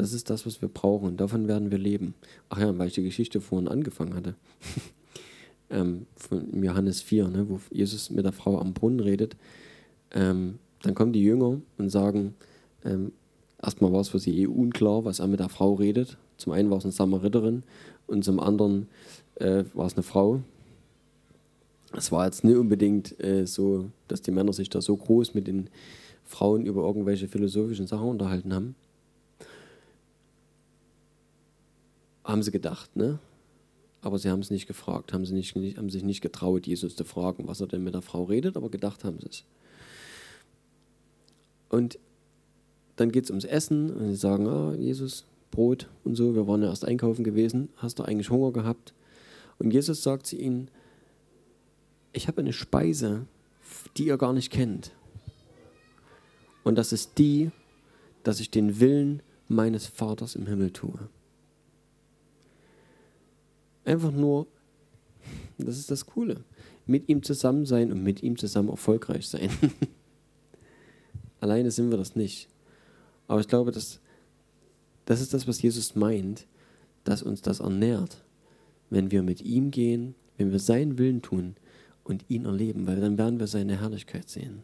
das ist das, was wir brauchen. Davon werden wir leben. Ach ja, weil ich die Geschichte vorhin angefangen hatte. ähm, von Johannes 4, ne, wo Jesus mit der Frau am Brunnen redet. Ähm, dann kommen die Jünger und sagen, ähm, erstmal war es für sie eh unklar, was er mit der Frau redet. Zum einen war es eine Samariterin und zum anderen äh, war es eine Frau. Es war jetzt nicht unbedingt äh, so, dass die Männer sich da so groß mit den Frauen über irgendwelche philosophischen Sachen unterhalten haben. Haben sie gedacht, ne? Aber sie haben es nicht gefragt, haben, sie nicht, haben sich nicht getraut, Jesus zu fragen, was er denn mit der Frau redet, aber gedacht haben sie es. Und dann geht es ums Essen und sie sagen, ah, Jesus, Brot und so, wir waren ja erst einkaufen gewesen, hast du eigentlich Hunger gehabt? Und Jesus sagt zu ihnen, ich habe eine Speise, die ihr gar nicht kennt. Und das ist die, dass ich den Willen meines Vaters im Himmel tue. Einfach nur, das ist das Coole, mit ihm zusammen sein und mit ihm zusammen erfolgreich sein. Alleine sind wir das nicht. Aber ich glaube, dass, das ist das, was Jesus meint, dass uns das ernährt, wenn wir mit ihm gehen, wenn wir seinen Willen tun und ihn erleben, weil dann werden wir seine Herrlichkeit sehen.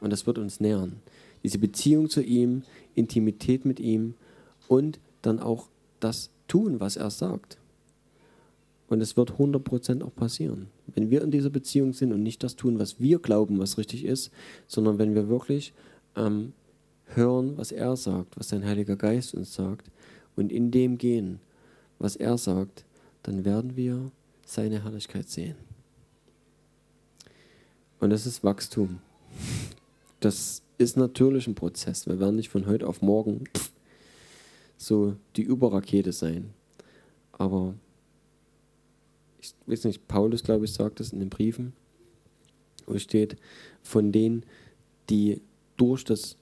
Und das wird uns nähern. Diese Beziehung zu ihm, Intimität mit ihm und dann auch das tun, was er sagt. Und es wird 100% auch passieren. Wenn wir in dieser Beziehung sind und nicht das tun, was wir glauben, was richtig ist, sondern wenn wir wirklich ähm, hören, was er sagt, was sein Heiliger Geist uns sagt und in dem gehen, was er sagt, dann werden wir seine Herrlichkeit sehen. Und das ist Wachstum. Das ist natürlich ein Prozess. Wir werden nicht von heute auf morgen so die Überrakete sein. Aber ich weiß nicht, Paulus, glaube ich, sagt das in den Briefen, wo steht, von denen, die durch das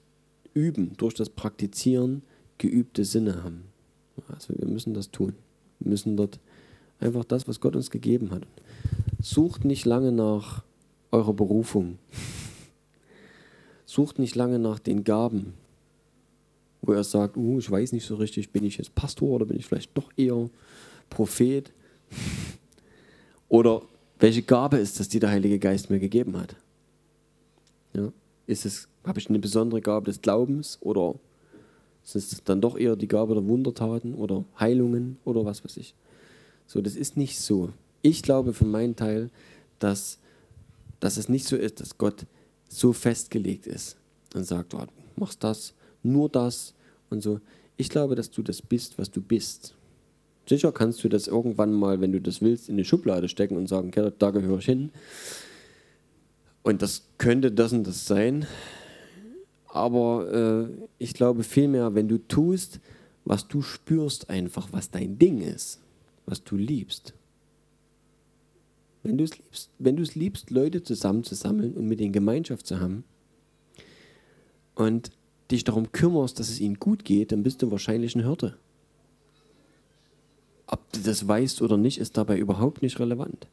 Üben, durch das Praktizieren geübte Sinne haben. Also wir müssen das tun. Wir müssen dort einfach das, was Gott uns gegeben hat. Sucht nicht lange nach eurer Berufung. Sucht nicht lange nach den Gaben, wo er sagt, uh, ich weiß nicht so richtig, bin ich jetzt Pastor oder bin ich vielleicht doch eher Prophet? Oder welche Gabe ist das, die der Heilige Geist mir gegeben hat? Ja, ist es, habe ich eine besondere Gabe des Glaubens oder ist es dann doch eher die Gabe der Wundertaten oder Heilungen oder was weiß ich? So, das ist nicht so. Ich glaube für meinen Teil, dass, dass es nicht so ist, dass Gott so festgelegt ist und sagt, oh, du machst das, nur das und so. Ich glaube, dass du das bist, was du bist. Sicher kannst du das irgendwann mal, wenn du das willst, in eine Schublade stecken und sagen, okay, da gehöre ich hin. Und das könnte das und das sein. Aber äh, ich glaube vielmehr, wenn du tust, was du spürst einfach, was dein Ding ist, was du liebst. Wenn du es liebst, wenn du es liebst, Leute zusammenzusammeln und mit ihnen Gemeinschaft zu haben und dich darum kümmerst, dass es ihnen gut geht, dann bist du wahrscheinlich ein Hirte. Ob du das weißt oder nicht, ist dabei überhaupt nicht relevant.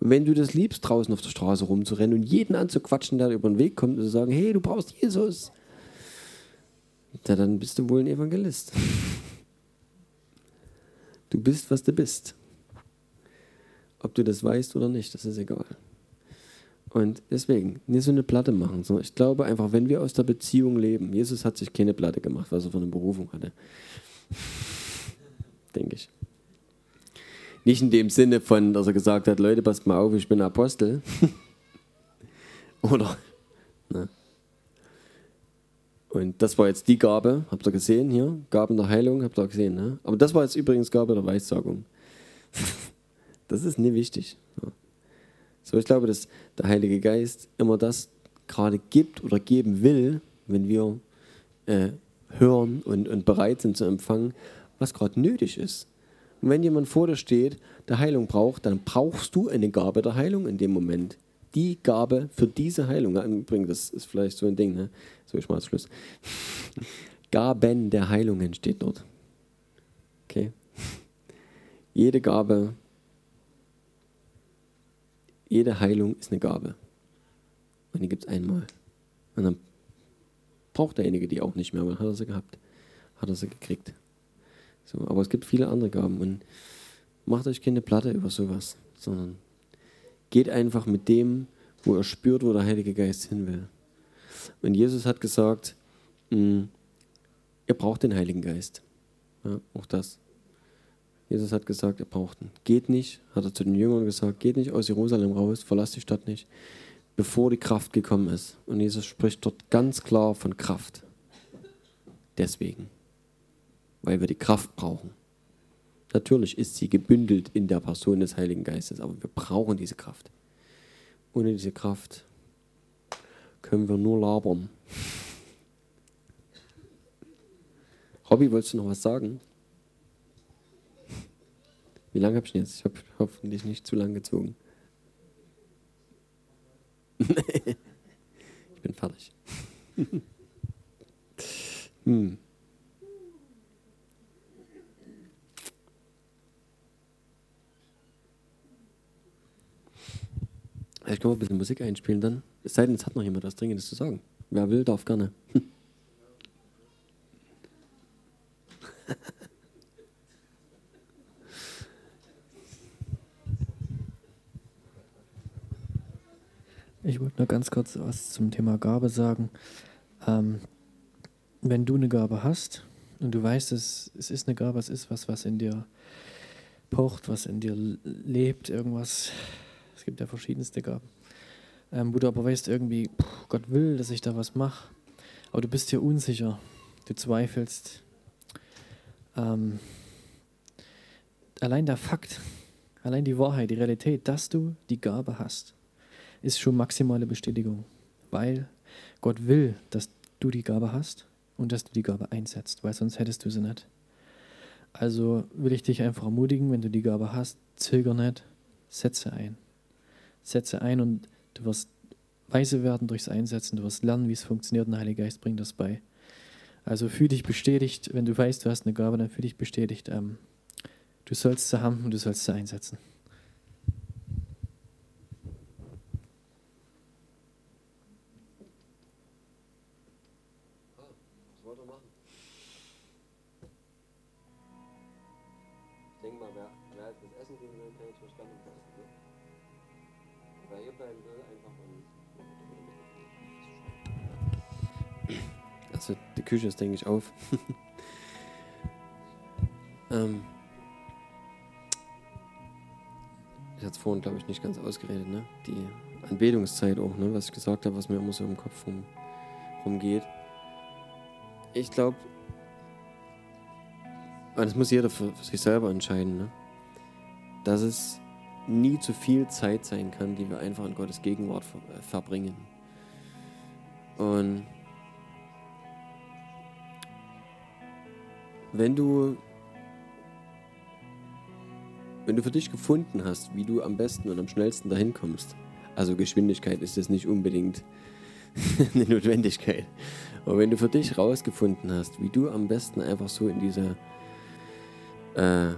Wenn du das liebst, draußen auf der Straße rumzurennen und jeden anzuquatschen, der über den Weg kommt und zu sagen, hey, du brauchst Jesus, ja, dann bist du wohl ein Evangelist. Du bist, was du bist. Ob du das weißt oder nicht, das ist egal. Und deswegen, nicht so eine Platte machen, sondern ich glaube einfach, wenn wir aus der Beziehung leben, Jesus hat sich keine Platte gemacht, was er für eine Berufung hatte. Denke ich. Nicht in dem Sinne von, dass er gesagt hat, Leute, passt mal auf, ich bin Apostel. Oder Ne? Und das war jetzt die Gabe, habt ihr gesehen hier? Gaben der Heilung, habt ihr gesehen. Ne? Aber das war jetzt übrigens Gabe der Weissagung. das ist nicht wichtig. Ja. So, ich glaube, dass der Heilige Geist immer das gerade gibt oder geben will, wenn wir äh, hören und, und bereit sind zu empfangen, was gerade nötig ist. Und wenn jemand vor dir steht, der Heilung braucht, dann brauchst du eine Gabe der Heilung in dem Moment. Die Gabe für diese Heilung. Übrigens, das ist vielleicht so ein Ding, ne? So, ich mache Schluss. Gaben der Heilungen steht dort. Okay? Jede Gabe, jede Heilung ist eine Gabe. Und die gibt es einmal. Und dann braucht derjenige die auch nicht mehr, weil hat er sie gehabt. Hat er sie gekriegt. So, aber es gibt viele andere Gaben und macht euch keine Platte über sowas, sondern geht einfach mit dem, wo er spürt, wo der Heilige Geist hin will. Und Jesus hat gesagt, mh, hm, ihr braucht den Heiligen Geist. Ja, auch das. Jesus hat gesagt, ihr braucht ihn. Geht nicht, hat er zu den Jüngern gesagt, geht nicht aus Jerusalem raus, verlasst die Stadt nicht, bevor die Kraft gekommen ist. Und Jesus spricht dort ganz klar von Kraft. Deswegen. Weil wir die Kraft brauchen. Natürlich ist sie gebündelt in der Person des Heiligen Geistes, aber wir brauchen diese Kraft. Ohne diese Kraft können wir nur labern. Robby, wolltest du noch was sagen? Wie lange habe ich denn jetzt? Ich habe hoffentlich nicht zu lang gezogen. ich bin fertig. hm. Ich kann mal ein bisschen Musik einspielen dann. Es sei denn, es hat noch jemand was Dringendes zu sagen. Wer will, darf gerne. Ich wollte nur ganz kurz was zum Thema Gabe sagen. Ähm, wenn du eine Gabe hast und du weißt, es, es ist eine Gabe, es ist was, was in dir pocht, was in dir lebt, irgendwas, es gibt ja verschiedenste Gaben, ähm, wo du aber weißt, irgendwie, Gott will, dass ich da was mache, aber du bist dir unsicher, du zweifelst. Ähm, allein der Fakt, allein die Wahrheit, die Realität, dass du die Gabe hast, ist schon maximale Bestätigung, weil Gott will, dass du die Gabe hast und dass du die Gabe einsetzt, weil sonst hättest du sie nicht. Also will ich dich einfach ermutigen, wenn du die Gabe hast, zöger nicht, setze ein. Setze ein und du wirst weise werden durchs Einsetzen, du wirst lernen, wie es funktioniert und der Heilige Geist bringt das bei. Also fühl dich bestätigt, wenn du weißt, du hast eine Gabe, dann fühl dich bestätigt. Ähm, du sollst sie haben und du sollst sie einsetzen. Küche ist, denke ich, auf. ähm, ich hatte es vorhin, glaube ich, nicht ganz ausgeredet, ne? Die Anbetungszeit auch, ne? Was ich gesagt habe, was mir immer so im Kopf rum, rumgeht. Ich glaube, das muss jeder für, für sich selber entscheiden, ne? Dass es nie zu viel Zeit sein kann, die wir einfach in Gottes Gegenwart äh, verbringen. Und wenn du wenn du für dich gefunden hast, wie du am besten und am schnellsten dahin kommst, also Geschwindigkeit ist jetzt nicht unbedingt eine Notwendigkeit, aber wenn du für dich rausgefunden hast, wie du am besten einfach so in diese äh,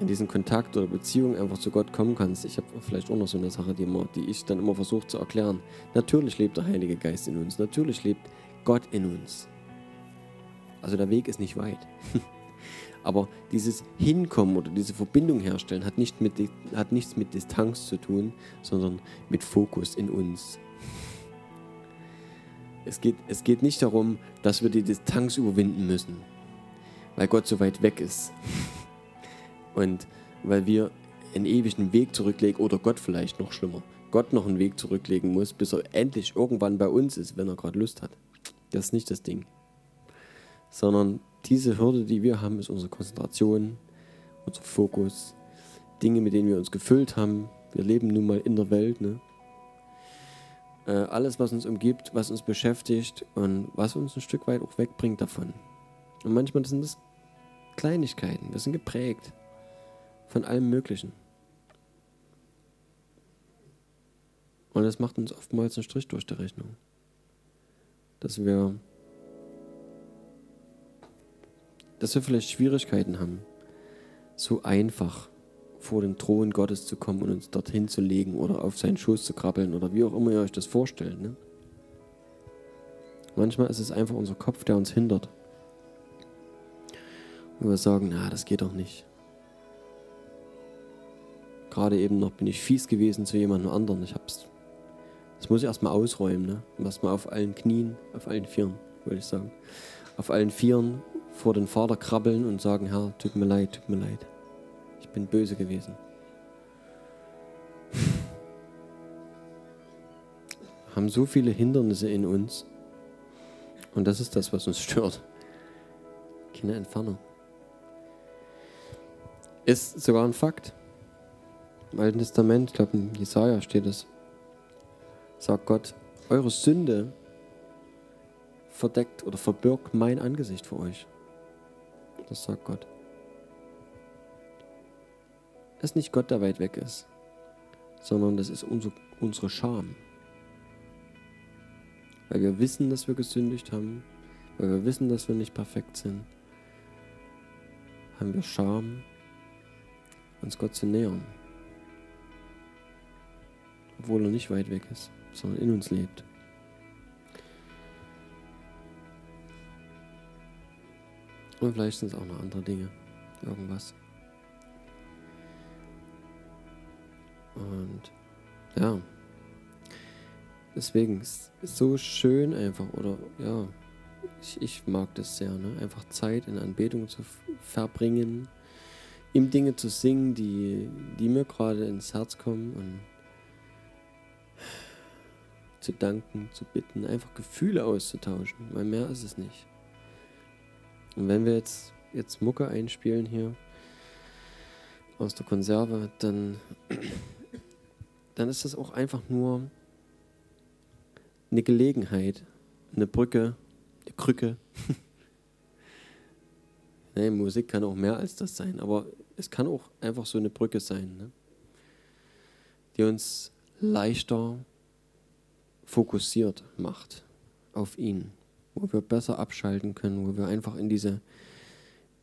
in diesen Kontakt oder Beziehung einfach zu Gott kommen kannst. Ich habe vielleicht auch noch so eine Sache, die, immer, die ich dann immer versuche zu erklären. Natürlich lebt der Heilige Geist in uns, natürlich lebt Gott in uns. Also der Weg ist nicht weit. Aber dieses Hinkommen oder diese Verbindung herstellen hat, nicht mit, hat nichts mit Distanz zu tun, sondern mit Fokus in uns. Es geht, es geht nicht darum, dass wir die Distanz überwinden müssen, weil Gott so weit weg ist. Und weil wir einen ewigen Weg zurücklegen oder Gott vielleicht noch schlimmer, Gott noch einen Weg zurücklegen muss, bis er endlich irgendwann bei uns ist, wenn er gerade Lust hat. Das ist nicht das Ding. Sondern diese Hürde, die wir haben, ist unsere Konzentration, unser Fokus, Dinge, mit denen wir uns gefüllt haben. Wir leben nun mal in der Welt. Ne? Äh, alles, was uns umgibt, was uns beschäftigt und was uns ein Stück weit auch wegbringt davon. Und manchmal sind das Kleinigkeiten. Wir sind geprägt von allem Möglichen. Und das macht uns oftmals einen Strich durch die Rechnung. Dass wir, dass wir vielleicht Schwierigkeiten haben, so einfach vor den Thron Gottes zu kommen und uns dorthin zu legen oder auf seinen Schoß zu krabbeln oder wie auch immer ihr euch das vorstellt. Ne? Manchmal ist es einfach unser Kopf, der uns hindert. Und wir sagen, na, das geht doch nicht. Gerade eben noch bin ich fies gewesen zu jemandem anderen. Ich hab's. Das muss ich erstmal ausräumen, ne? Erstmal auf allen Knien, auf allen Vieren, würde ich sagen. Auf allen Vieren vor den Vater krabbeln und sagen, Herr, tut mir leid, tut mir leid. Ich bin böse gewesen. Haben so viele Hindernisse in uns. Und das ist das, was uns stört. Keine Entfernung. Ist sogar ein Fakt. Im Alten Testament, ich glaube in Jesaja steht es, sagt Gott, eure Sünde verdeckt oder verbirgt mein Angesicht vor euch. Das sagt Gott. Es ist nicht Gott, der weit weg ist, sondern das ist unser, unsere Scham. Weil wir wissen, dass wir gesündigt haben, weil wir wissen, dass wir nicht perfekt sind, haben wir Scham, uns Gott zu nähern obwohl er nicht weit weg ist, sondern in uns lebt. Und vielleicht sind es auch noch andere Dinge, irgendwas. Und ja, deswegen ist so schön einfach, oder ja, ich, ich mag das sehr, ne? einfach Zeit in Anbetung zu verbringen, ihm Dinge zu singen, die, die mir gerade ins Herz kommen und zu danken, zu bitten, einfach Gefühle auszutauschen, weil mehr ist es nicht. Und wenn wir jetzt, jetzt Mucke einspielen hier aus der Konserve, dann, dann ist das auch einfach nur eine Gelegenheit, eine Brücke, eine Krücke. nee, Musik kann auch mehr als das sein, aber es kann auch einfach so eine Brücke sein, ne? die uns leichter fokussiert macht auf ihn, wo wir besser abschalten können, wo wir einfach in diese,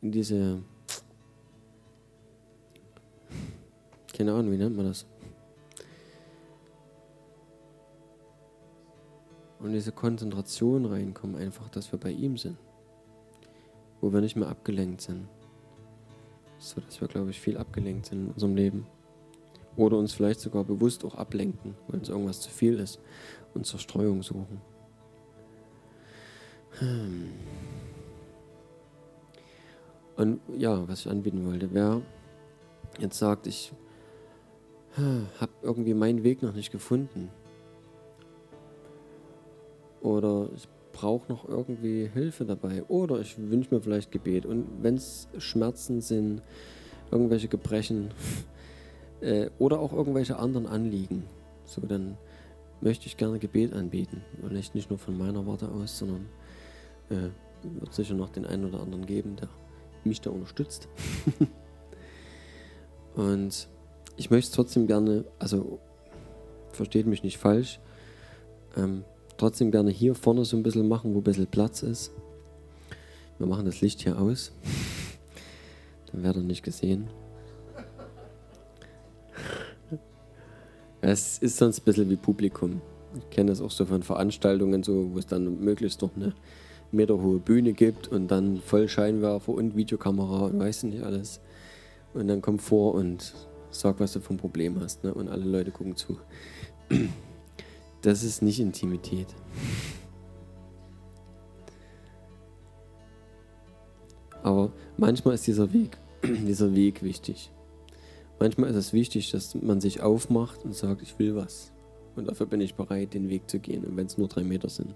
in diese, keine Ahnung, wie nennt man das? Und diese Konzentration reinkommen, einfach, dass wir bei ihm sind, wo wir nicht mehr abgelenkt sind. So dass wir, glaube ich, viel abgelenkt sind in unserem Leben. Oder uns vielleicht sogar bewusst auch ablenken, weil uns irgendwas zu viel ist und Zerstreuung suchen. Hm. Und ja, was ich anbieten wollte, wer jetzt sagt, ich habe irgendwie meinen Weg noch nicht gefunden oder ich brauche noch irgendwie Hilfe dabei oder ich wünsche mir vielleicht Gebet und wenn es Schmerzen sind, irgendwelche Gebrechen, äh, oder auch irgendwelche anderen Anliegen. So, dann möchte ich gerne Gebet anbieten. Vielleicht nicht nur von meiner Warte aus, sondern äh, wird sicher noch den einen oder anderen geben, der mich da unterstützt. Und ich möchte es trotzdem gerne, also versteht mich nicht falsch, ähm, trotzdem gerne hier vorne so ein bisschen machen, wo ein bisschen Platz ist. Wir machen das Licht hier aus. Dann werdet ihr nicht gesehen. Es ist sonst ein bisschen wie Publikum. Ich kenne das auch so von Veranstaltungen, so, wo es dann möglichst noch eine meterhohe Bühne gibt und dann Vollscheinwerfer und Videokamera und weiß nicht alles. Und dann komm vor und sag, was du für ein Problem hast. Ne? Und alle Leute gucken zu. Das ist nicht Intimität. Aber manchmal ist dieser Weg, dieser Weg wichtig. Manchmal ist es wichtig, dass man sich aufmacht und sagt, ich will was. Und dafür bin ich bereit, den Weg zu gehen, und wenn es nur drei Meter sind.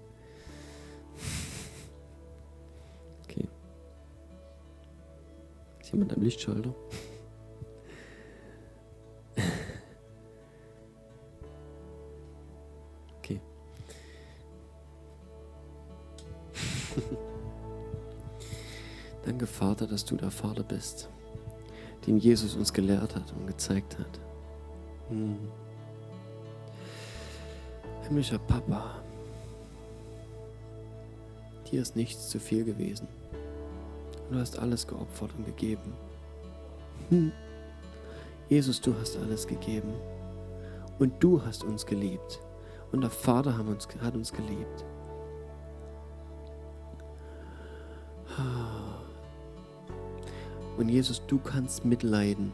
Jemand am Lichtschalter? Okay. Danke, Vater, dass du der Vater bist, den Jesus uns gelehrt hat und gezeigt hat. Hm. Himmlischer Papa, dir ist nichts zu viel gewesen. Du hast alles geopfert und gegeben. Hm. Jesus, du hast alles gegeben. Und du hast uns geliebt. Und der Vater hat uns, hat uns geliebt. Und Jesus, du kannst mitleiden,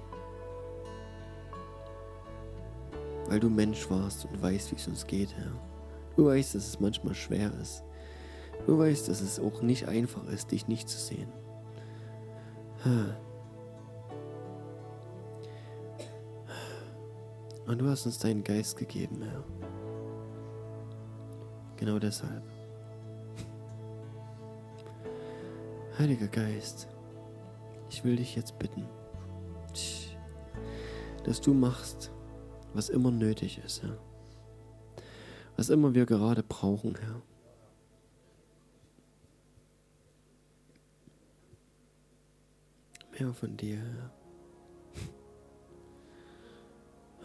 weil du Mensch warst und weißt, wie es uns geht, Herr. Du weißt, dass es manchmal schwer ist. Du weißt, dass es auch nicht einfach ist, dich nicht zu sehen. Und du hast uns deinen Geist gegeben, Herr. Genau deshalb. Heiliger Geist, ich will dich jetzt bitten, dass du machst, was immer nötig ist, Herr. Was immer wir gerade brauchen, Herr. Mehr von dir,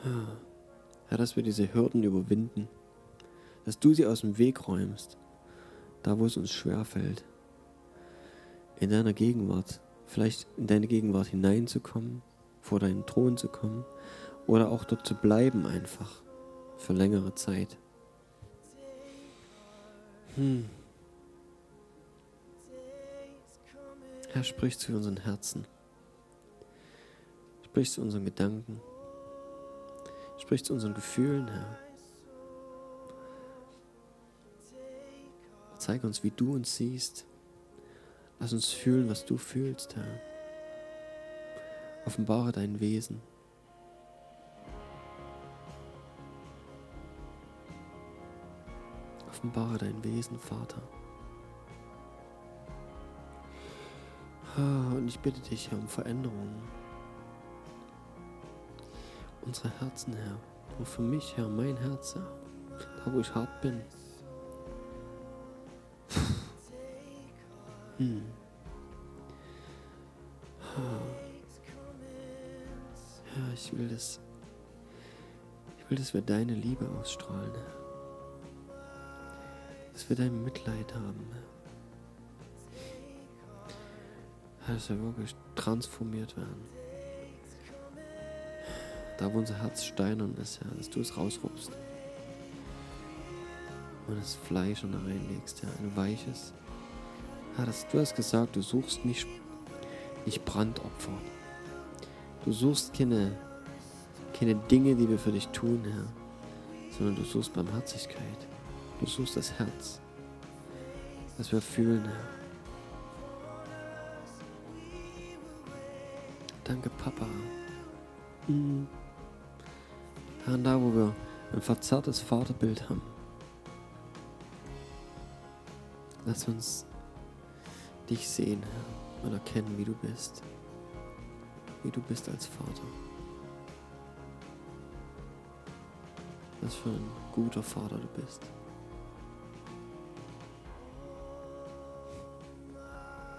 Herr. Herr, dass wir diese Hürden überwinden, dass du sie aus dem Weg räumst, da wo es uns schwer fällt, in deiner Gegenwart, vielleicht in deine Gegenwart hineinzukommen, vor deinen Thron zu kommen oder auch dort zu bleiben einfach für längere Zeit. Hm. Herr, sprich zu unseren Herzen. Sprich zu unseren Gedanken. Sprich zu unseren Gefühlen, Herr. Zeig uns, wie du uns siehst. Lass uns fühlen, was du fühlst, Herr. Offenbare dein Wesen. Offenbare dein Wesen, Vater. Und ich bitte dich, Herr, um Veränderungen. Unsere Herzen, Herr. Nur für mich, Herr, mein Herz, Herr. Da, wo ich hart bin. Hm. Ja, ich will das. Ich will, dass wir deine Liebe ausstrahlen. Dass wir dein Mitleid haben. Dass wir wirklich transformiert werden. Da, wo unser Herz steinern ist, Herr, dass du es rausrupst. Und das Fleisch und reinlegst, ja, ein weiches. Ja, das, du hast gesagt, du suchst nicht, nicht Brandopfer. Du suchst keine, keine Dinge, die wir für dich tun, Herr, sondern du suchst Barmherzigkeit. Du suchst das Herz, das wir fühlen, Herr. Danke, Papa. Mhm. Herr, da wo wir ein verzerrtes Vaterbild haben, lass uns dich sehen, Herr, und erkennen, wie du bist. Wie du bist als Vater. Was für ein guter Vater du bist.